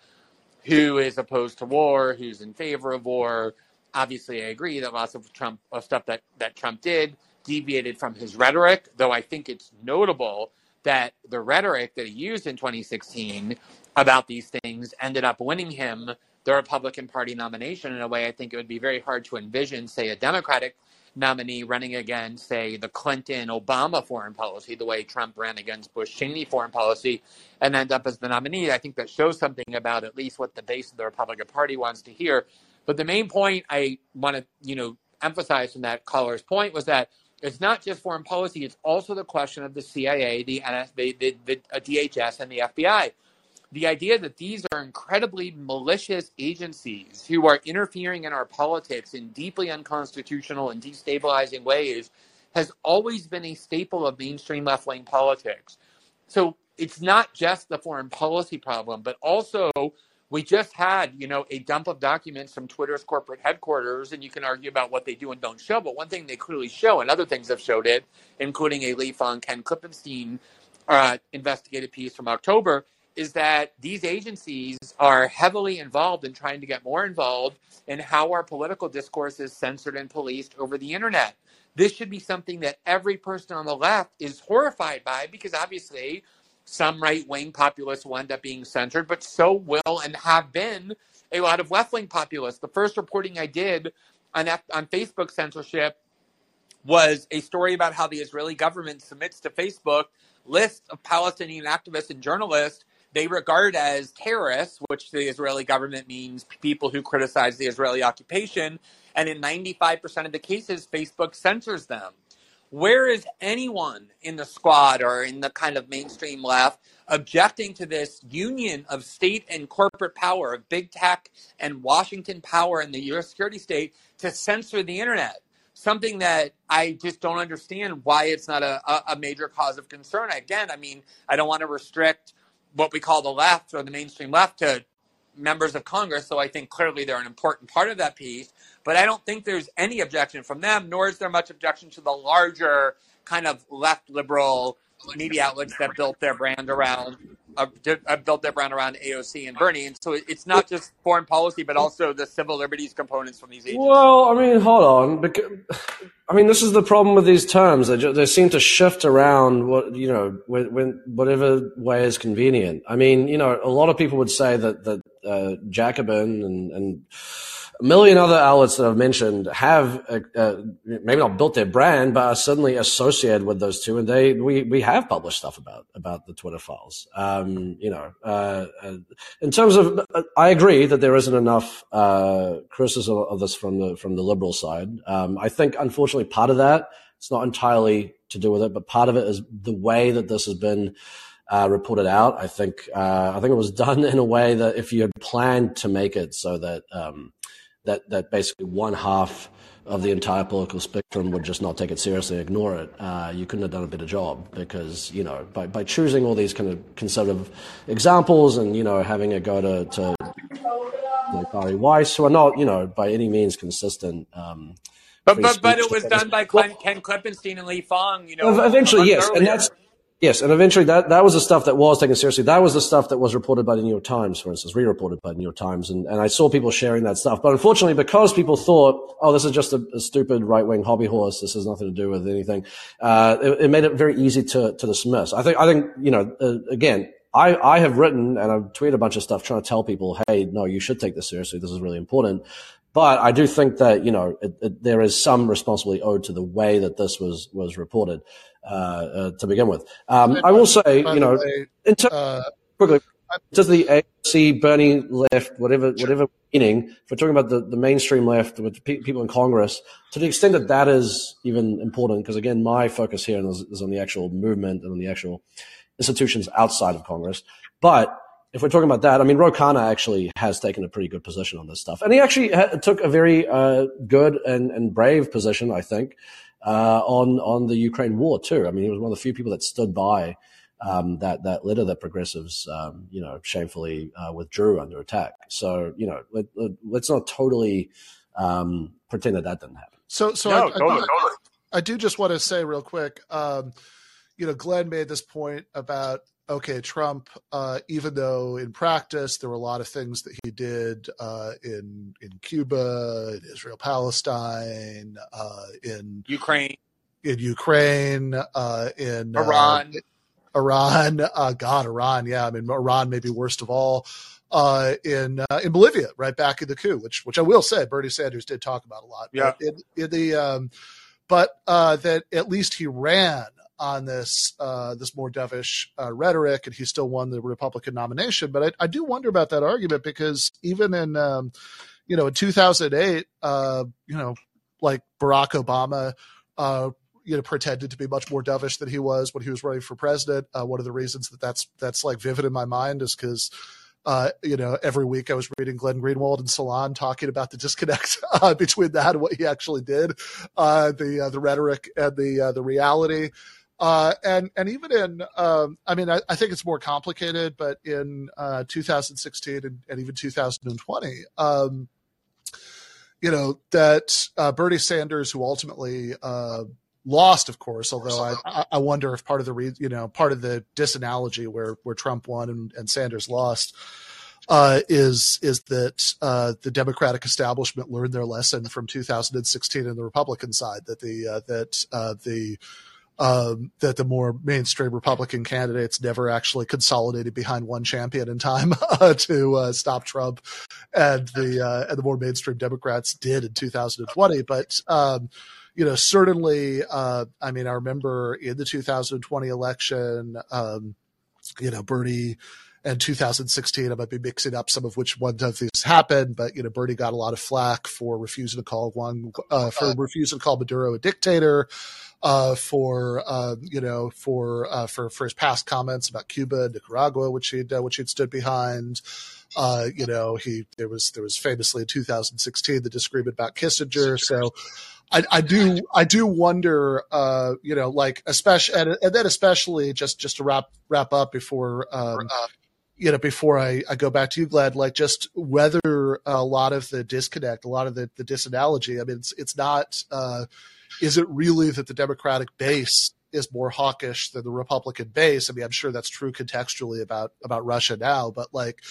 who is opposed to war, who's in favor of war. Obviously, I agree that lots of Trump of stuff that, that Trump did deviated from his rhetoric, though I think it's notable that the rhetoric that he used in 2016 about these things ended up winning him the Republican Party nomination in a way I think it would be very hard to envision, say, a Democratic nominee running against, say, the Clinton Obama foreign policy, the way Trump ran against Bush Cheney foreign policy, and end up as the nominee. I think that shows something about at least what the base of the Republican Party wants to hear. But the main point I want to, you know, emphasize from that caller's point was that it's not just foreign policy; it's also the question of the CIA, the NS, the, the, the uh, DHS, and the FBI the idea that these are incredibly malicious agencies who are interfering in our politics in deeply unconstitutional and destabilizing ways has always been a staple of mainstream left wing politics. So it's not just the foreign policy problem, but also we just had, you know, a dump of documents from Twitter's corporate headquarters, and you can argue about what they do and don't show. But one thing they clearly show, and other things have showed it, including a Lee Fang Ken Klippenstein uh, investigative piece from October, is that these agencies are heavily involved in trying to get more involved in how our political discourse is censored and policed over the internet. This should be something that every person on the left is horrified by because obviously some right wing populists will end up being censored, but so will and have been a lot of left wing populists. The first reporting I did on, on Facebook censorship was a story about how the Israeli government submits to Facebook lists of Palestinian activists and journalists they regard as terrorists, which the Israeli government means people who criticize the Israeli occupation. And in 95% of the cases, Facebook censors them. Where is anyone in the squad or in the kind of mainstream left objecting to this union of state and corporate power, of big tech and Washington power in the US security state to censor the internet? Something that I just don't understand why it's not a, a major cause of concern. Again, I mean, I don't want to restrict what we call the left or the mainstream left to members of Congress. So I think clearly they're an important part of that piece. But I don't think there's any objection from them, nor is there much objection to the larger kind of left liberal media outlets that built their brand around uh, uh, built their brand around AOC and Bernie. And so it's not just foreign policy, but also the civil liberties components from these. Well, I mean, hold on. Because, I mean, this is the problem with these terms. They, just, they seem to shift around what, you know, when, when, whatever way is convenient. I mean, you know, a lot of people would say that, that uh, Jacobin and, and a million other outlets that I've mentioned have uh, uh, maybe not built their brand, but are suddenly associated with those two. And they we we have published stuff about about the Twitter files. Um, you know, uh, uh in terms of, uh, I agree that there isn't enough uh, criticism of this from the from the liberal side. Um, I think unfortunately part of that it's not entirely to do with it, but part of it is the way that this has been. Uh, reported out. I think uh, I think it was <laughs> done in a way that if you had planned to make it so that um, that that basically one half of the entire political spectrum would just not take it seriously, ignore it. Uh, you couldn't have done a better job because you know by, by choosing all these kind of conservative examples and you know having a go to, to like Bari Weiss, who are not you know by any means consistent. Um, but but, but it was done by Ken, Ken Klippenstein and Lee Fang, You know, eventually yes, earlier. and that's Yes, and eventually that, that was the stuff that was taken seriously. That was the stuff that was reported by the New York Times, for instance, re-reported by the New York Times, and, and I saw people sharing that stuff. But unfortunately, because people thought, oh, this is just a, a stupid right-wing hobby horse, this has nothing to do with anything, uh, it, it, made it very easy to, to dismiss. I think, I think, you know, uh, again, I, I have written and I've tweeted a bunch of stuff trying to tell people, hey, no, you should take this seriously. This is really important. But I do think that, you know, it, it, there is some responsibility owed to the way that this was, was reported. Uh, uh, to begin with. Um, I will say, you know, way, ter- uh, quickly. does the AOC, Bernie left, whatever, whatever meaning. If we're talking about the, the mainstream left with pe- people in Congress, to the extent that that is even important, because again, my focus here is, is on the actual movement and on the actual institutions outside of Congress. But if we're talking about that, I mean, Ro Khanna actually has taken a pretty good position on this stuff, and he actually ha- took a very uh, good and, and brave position, I think, uh, on on the Ukraine war too. I mean, he was one of the few people that stood by um, that that letter that progressives, um, you know, shamefully uh, withdrew under attack. So, you know, let, us not totally um, pretend that that didn't happen. So, so no, I, totally, I, totally. I, do just want to say real quick. Um, you know, Glenn made this point about okay, Trump, uh, even though in practice there were a lot of things that he did uh, in in Cuba, in Israel, Palestine, uh, in Ukraine, in Ukraine, uh, in uh, Iran, Iran, uh, God, Iran, yeah, I mean Iran may be worst of all. in in Bolivia, right back in the coup, which which I will say, Bernie Sanders did talk about a lot. Yeah. In, in the um, but that at least he ran on this uh, this more dovish uh, rhetoric, and he still won the Republican nomination. But I, I do wonder about that argument because even in um, you know in 2008, uh, you know, like Barack Obama. Uh, you know, pretended to be much more dovish than he was when he was running for president. Uh, one of the reasons that that's that's like vivid in my mind is because uh, you know, every week I was reading Glenn Greenwald and Salon talking about the disconnect <laughs> uh, between that and what he actually did, uh, the uh, the rhetoric and the the reality. Uh, and and even in, um, I mean, I, I, think it's more complicated, but in uh, 2016 and, and, even 2020, um, you know, that uh, Bernie Sanders, who ultimately uh, lost, of course, although I, I wonder if part of the, re- you know, part of the disanalogy where where Trump won and, and Sanders lost. Uh, is is that uh, the Democratic establishment learned their lesson from 2016 in the Republican side that the uh, that uh, the um, that the more mainstream Republican candidates never actually consolidated behind one champion in time <laughs> uh, to uh, stop Trump, and the uh, and the more mainstream Democrats did in 2020. But um, you know, certainly, uh, I mean, I remember in the 2020 election, um, you know, Bernie. And 2016, I might be mixing up some of which one of these happened, but you know, Bernie got a lot of flack for refusing to call one uh, for refusing to call Maduro a dictator uh, for uh, you know for uh, for for his past comments about Cuba Nicaragua, which he'd uh, which he'd stood behind. Uh, you know, he there was there was famously in 2016 the disagreement about Kissinger. So. I, I, do I do wonder uh, you know like especially and, and, then especially just just to wrap wrap up before um, you know before I, I go back to you Glad like just whether a lot of the disconnect a lot of the the disanalogy I mean it's it's not uh, is it really that the Democratic base is more hawkish than the Republican base? I mean, I'm sure that's true contextually about about Russia now, but like,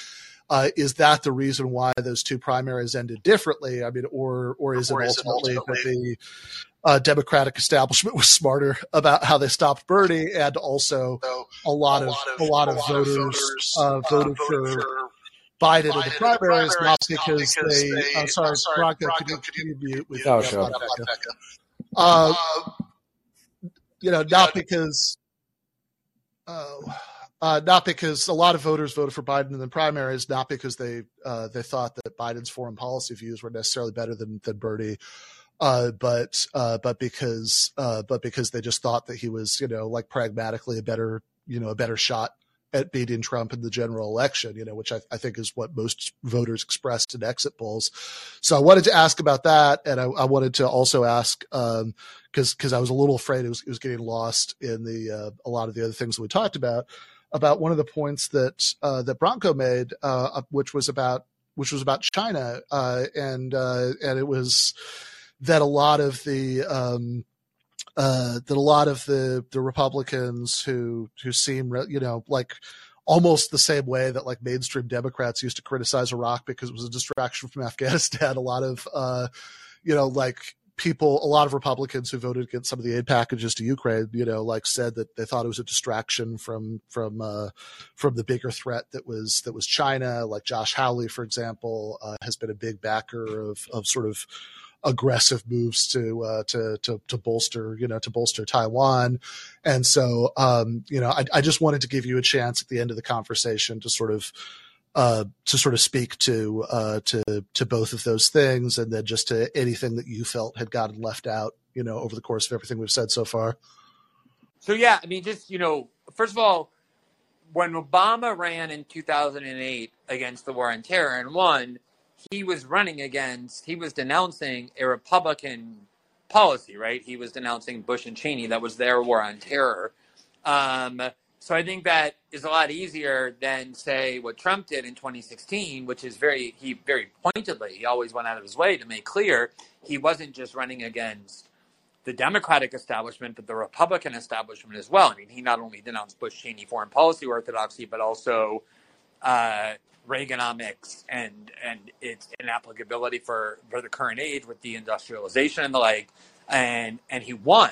uh, is that the reason why those two primaries ended differently? I mean, or or is, or it, is ultimately it ultimately that the uh, Democratic establishment was smarter about how they stopped Bernie, and also a lot, a of, lot of a lot of, voters, voters uh, voted, for, for Biden, Biden in the primaries, not because, because they. they uh, sorry, sorry Branko, Branko, could you, could you mute with oh, sure. Uh, you know, not because, uh, uh, not because a lot of voters voted for Biden in the primaries, not because they uh, they thought that Biden's foreign policy views were necessarily better than than Bernie, uh, but uh, but because uh, but because they just thought that he was you know like pragmatically a better you know a better shot at beating Trump in the general election, you know, which I, I, think is what most voters expressed in exit polls. So I wanted to ask about that, and I, I wanted to also ask because um, because I was a little afraid it was it was getting lost in the uh, a lot of the other things we talked about about one of the points that uh, that Branko made, uh, which was about which was about China, uh, and uh, and it was that a lot of the um, uh, that a lot of the the Republicans who who seem you know like almost the same way that like mainstream Democrats used to criticize Iraq because it was a distraction from <laughs> Afghanistan. A lot of uh, you know like people, a lot of Republicans who voted against some of the aid packages to Ukraine, you know, like said that they thought it was a distraction from from uh, from the bigger threat that was that was China. Like Josh Hawley, for example, uh, has been a big backer of of sort of aggressive moves to uh, to to to bolster you know to bolster Taiwan, and so um, you know I, I just wanted to give you a chance at the end of the conversation to sort of uh, to sort of speak to uh, to to both of those things, and then just to anything that you felt had gotten left out, you know, over the course of everything we've said so far. So yeah, I mean, just you know, first of all, when Obama ran in 2008 against the war on terror and won, he was running against, he was denouncing a Republican policy, right? He was denouncing Bush and Cheney. That was their war on terror. Um, so I think that is a lot easier than say what Trump did in 2016, which is very he very pointedly he always went out of his way to make clear he wasn't just running against the Democratic establishment, but the Republican establishment as well. I mean, he not only denounced Bush Cheney foreign policy orthodoxy, but also uh, Reaganomics and and its inapplicability for for the current age with deindustrialization and the like. And and he won.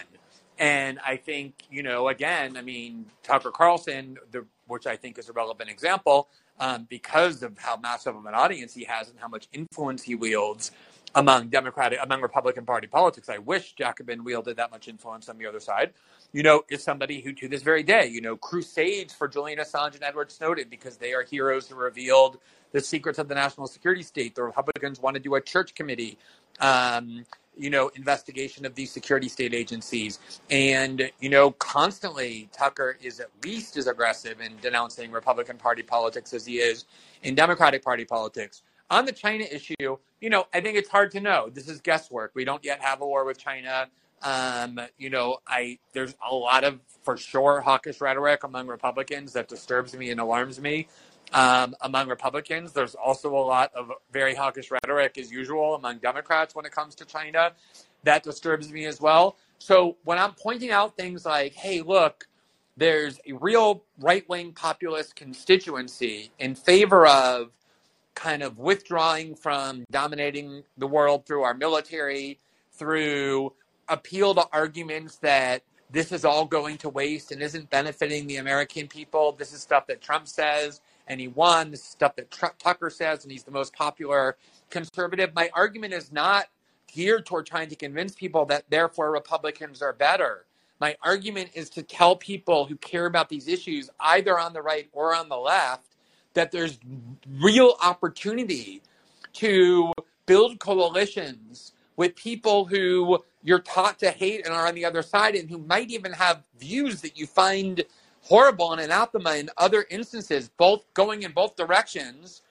And I think, you know, again, I mean, Tucker Carlson, the, which I think is a relevant example, um, because of how massive of an audience he has and how much influence he wields among Democratic, among Republican Party politics. I wish Jacobin wielded that much influence on the other side. You know, is somebody who, to this very day, you know, crusades for Julian Assange and Edward Snowden because they are heroes who revealed the secrets of the national security state. The Republicans want to do a church committee. Um, you know, investigation of these security state agencies. And, you know, constantly Tucker is at least as aggressive in denouncing Republican Party politics as he is in Democratic Party politics. On the China issue, you know, I think it's hard to know. This is guesswork. We don't yet have a war with China. Um, you know, I there's a lot of for sure hawkish rhetoric among Republicans that disturbs me and alarms me um, among Republicans. There's also a lot of very hawkish rhetoric, as usual, among Democrats when it comes to China. That disturbs me as well. So when I'm pointing out things like, hey, look, there's a real right wing populist constituency in favor of kind of withdrawing from dominating the world through our military, through appeal to arguments that this is all going to waste and isn't benefiting the American people. This is stuff that Trump says and he won. This is stuff that Tucker says, and he's the most popular conservative. My argument is not geared toward trying to convince people that therefore Republicans are better. My argument is to tell people who care about these issues, either on the right or on the left, that there's real opportunity to build coalitions with people who you're taught to hate and are on the other side and who might even have views that you find horrible and anathema in other instances, both going in both directions,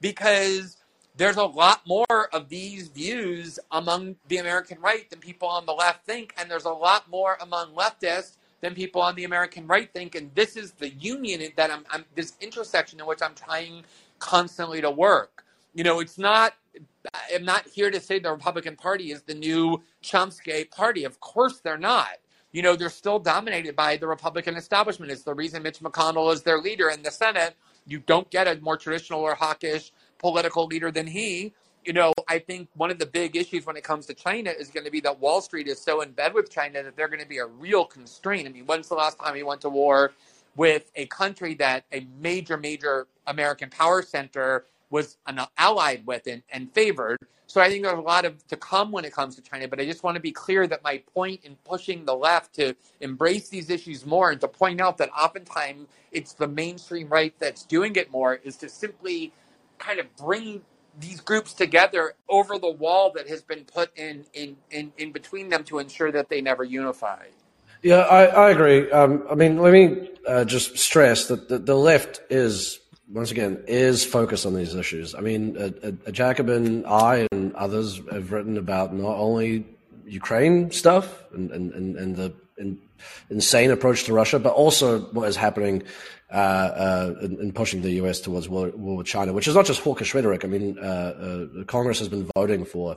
because there's a lot more of these views among the American right than people on the left think, and there's a lot more among leftists than people on the American right think. And this is the union that I'm, I'm this intersection in which I'm trying constantly to work. You know, it's not. I'm not here to say the Republican Party is the new Chomsky party. Of course, they're not you know, they're still dominated by the Republican establishment. It's the reason Mitch McConnell is their leader in the Senate. You don't get a more traditional or hawkish political leader than he. You know, I think one of the big issues when it comes to China is going to be that Wall Street is so in bed with China that they're going to be a real constraint. I mean, when's the last time he went to war with a country that a major, major American power center was allied with and, and favored? So I think there's a lot of to come when it comes to China, but I just want to be clear that my point in pushing the left to embrace these issues more and to point out that oftentimes it's the mainstream right that's doing it more is to simply kind of bring these groups together over the wall that has been put in in, in, in between them to ensure that they never unify. Yeah, I, I agree. Um, I mean, let me uh, just stress that the, the left is once again, is focused on these issues. I mean, a, a, a Jacobin, I, and others have written about not only Ukraine stuff and, and, and, and the in, insane approach to Russia, but also what is happening uh, uh, in, in, pushing the U.S. towards war, war, with China, which is not just hawkish rhetoric. I mean, uh, uh Congress has been voting for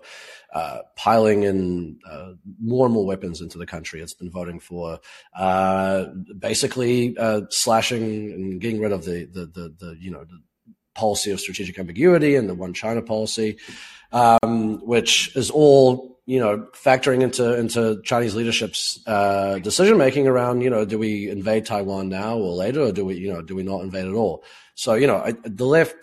uh, piling in uh, more and more weapons into the country. It's been voting for basically slashing and getting rid of the, the, the, the you know the policy of strategic ambiguity and the one China policy, um, which is all you know, factoring into into Chinese leadership's uh, decision making around, you know, do we invade Taiwan now or later, or do we, you know, do we not invade at all? So, you know, I, the left,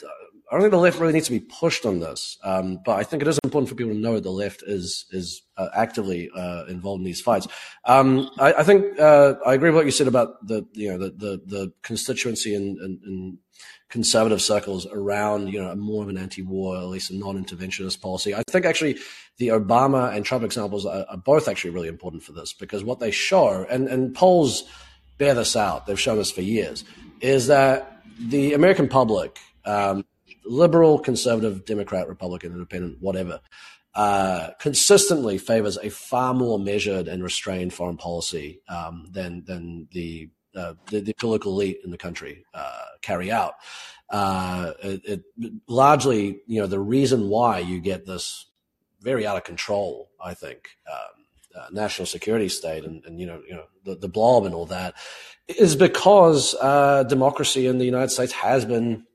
I don't think the left really needs to be pushed on this, um, but I think it is important for people to know the left is is uh, actively uh, involved in these fights. Um, I, I, think uh, I agree with what you said about the you know the the, the constituency and, conservative circles around, you know, more of an anti-war, at least a non-interventionist policy. I think actually the Obama and Trump examples are, are, both actually really important for this because what they show, and, and polls bear this out, they've shown this for years, is that the American public, um, liberal, conservative, Democrat, Republican, independent, whatever, uh, consistently favors a far more measured and restrained foreign policy um, than than the uh, the, the, political elite in the country uh, carry out. Uh, it, it, largely, you know, the reason why you get this very out of control, I think, um, uh, national security state and, and, you know, you know, the, the blob and all that is because uh, democracy in the United States has been,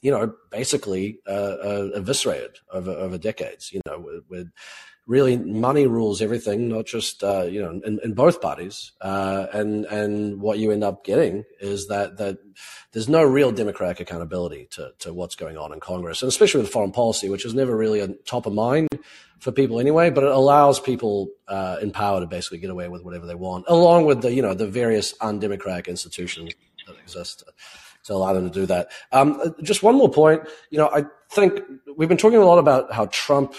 you know, basically uh, eviscerated over over decades. You know, with, with really money rules everything, not just uh, you know in, in both parties. Uh, and and what you end up getting is that that there's no real democratic accountability to to what's going on in Congress, and especially with foreign policy, which is never really a top of mind for people anyway. But it allows people uh, in power to basically get away with whatever they want, along with the you know the various undemocratic institutions that exist. To, allow them to do that. Um, just one more point. You know, I think we've been talking a lot about how Trump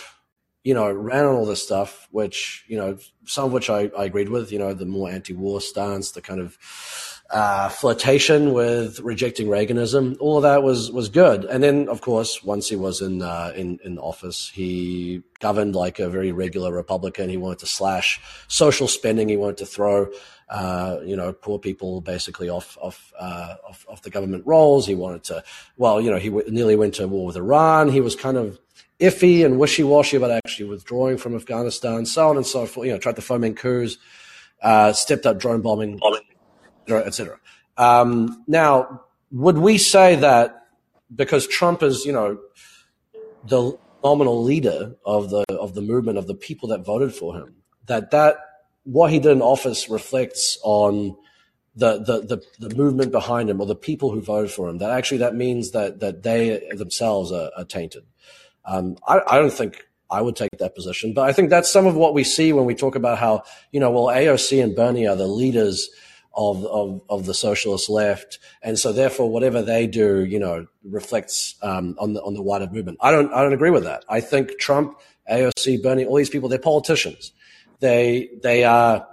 you know, ran on all this stuff, which, you know, some of which I, I agreed with, you know, the more anti-war stance, the kind of uh, flirtation with rejecting Reaganism, all of that was was good. And then, of course, once he was in uh, in in office, he governed like a very regular Republican. He wanted to slash social spending. He wanted to throw, uh, you know, poor people basically off off, uh, off off the government rolls. He wanted to, well, you know, he w- nearly went to war with Iran. He was kind of iffy and wishy-washy about actually withdrawing from Afghanistan, so on and so forth. You know, tried to foment coups, uh, stepped up drone bombing, etc. Um, now, would we say that because Trump is, you know, the nominal leader of the of the movement of the people that voted for him, that that what he did in office reflects on the, the, the, the, movement behind him or the people who voted for him, that actually that means that, that they themselves are, are tainted. Um, I, I don't think I would take that position, but I think that's some of what we see when we talk about how, you know, well, AOC and Bernie are the leaders of, of, of the socialist left. And so therefore, whatever they do, you know, reflects, um, on the, on the wider movement. I don't, I don't agree with that. I think Trump, AOC, Bernie, all these people, they're politicians. They, they are,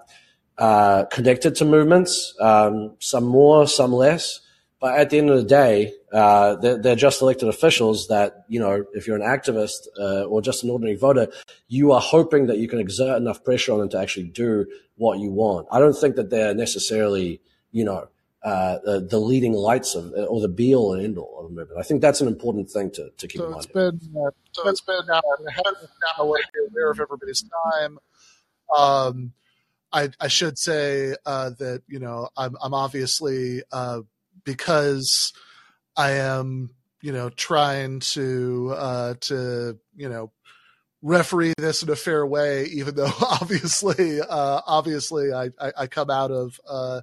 uh, connected to movements, um, some more, some less. But at the end of the day, uh, they're, they're, just elected officials that, you know, if you're an activist uh, or just an ordinary voter, you are hoping that you can exert enough pressure on them to actually do what you want. I don't think that they're necessarily, you know, uh, the, the, leading lights of or the be all and end all of a movement. I think that's an important thing to, to keep so in mind. It's been, uh, so it's been now, now aware of everybody's time. Um, I, I, should say uh, that you know I'm, I'm obviously uh, because I am, you know, trying to uh, to you know referee this in a fair way, even though <laughs> obviously, uh, obviously, I, I, I come out of, uh,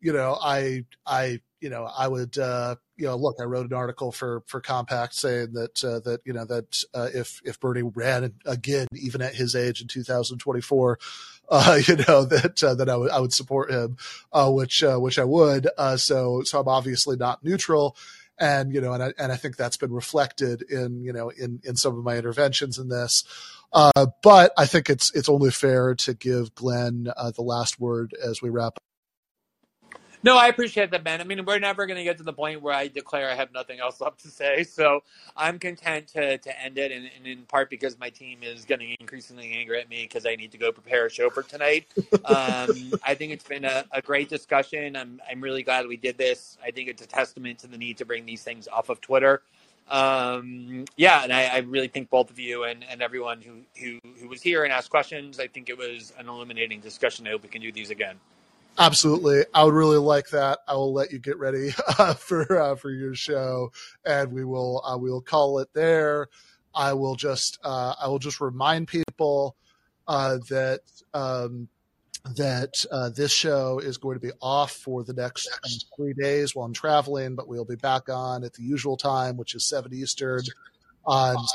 you know, I I you know I would uh, you know look, I wrote an article for for Compact saying that uh, that you know that uh, if if Bernie ran again, even at his age in 2024 uh, <laughs> you know that uh, that I would I would support him, uh, which uh, which I would. Uh, so so I'm obviously not neutral, and you know, and I and I think that's been reflected in you know in in some of my interventions in this. Uh, but I think it's it's only fair to give Glenn the last word as we wrap no, I appreciate that, man. I mean, we're never going to get to the point where I declare I have nothing else <laughs> left to say. So I'm content to, to end it, and, and in part because my team is getting increasingly angry at me because I need to go prepare a show for tonight. Um, I think it's been a, a, great discussion. I'm, I'm really glad we did this. I think it's a testament to the need to bring these things off of Twitter. Um, yeah, and I, I, really think both of you and, and everyone who, who, who was here and asked questions, I think it was an illuminating discussion. I hope we can do these again. Absolutely, I would really like that. I will let you get ready <laughs> uh, for uh, for your show, and we will uh, we will call it there. I will just uh, I will just remind people uh, that um, that uh, this show is going to be off for the next um, three days while I'm traveling, but we'll be back on at the usual time, which is 7 Eastern on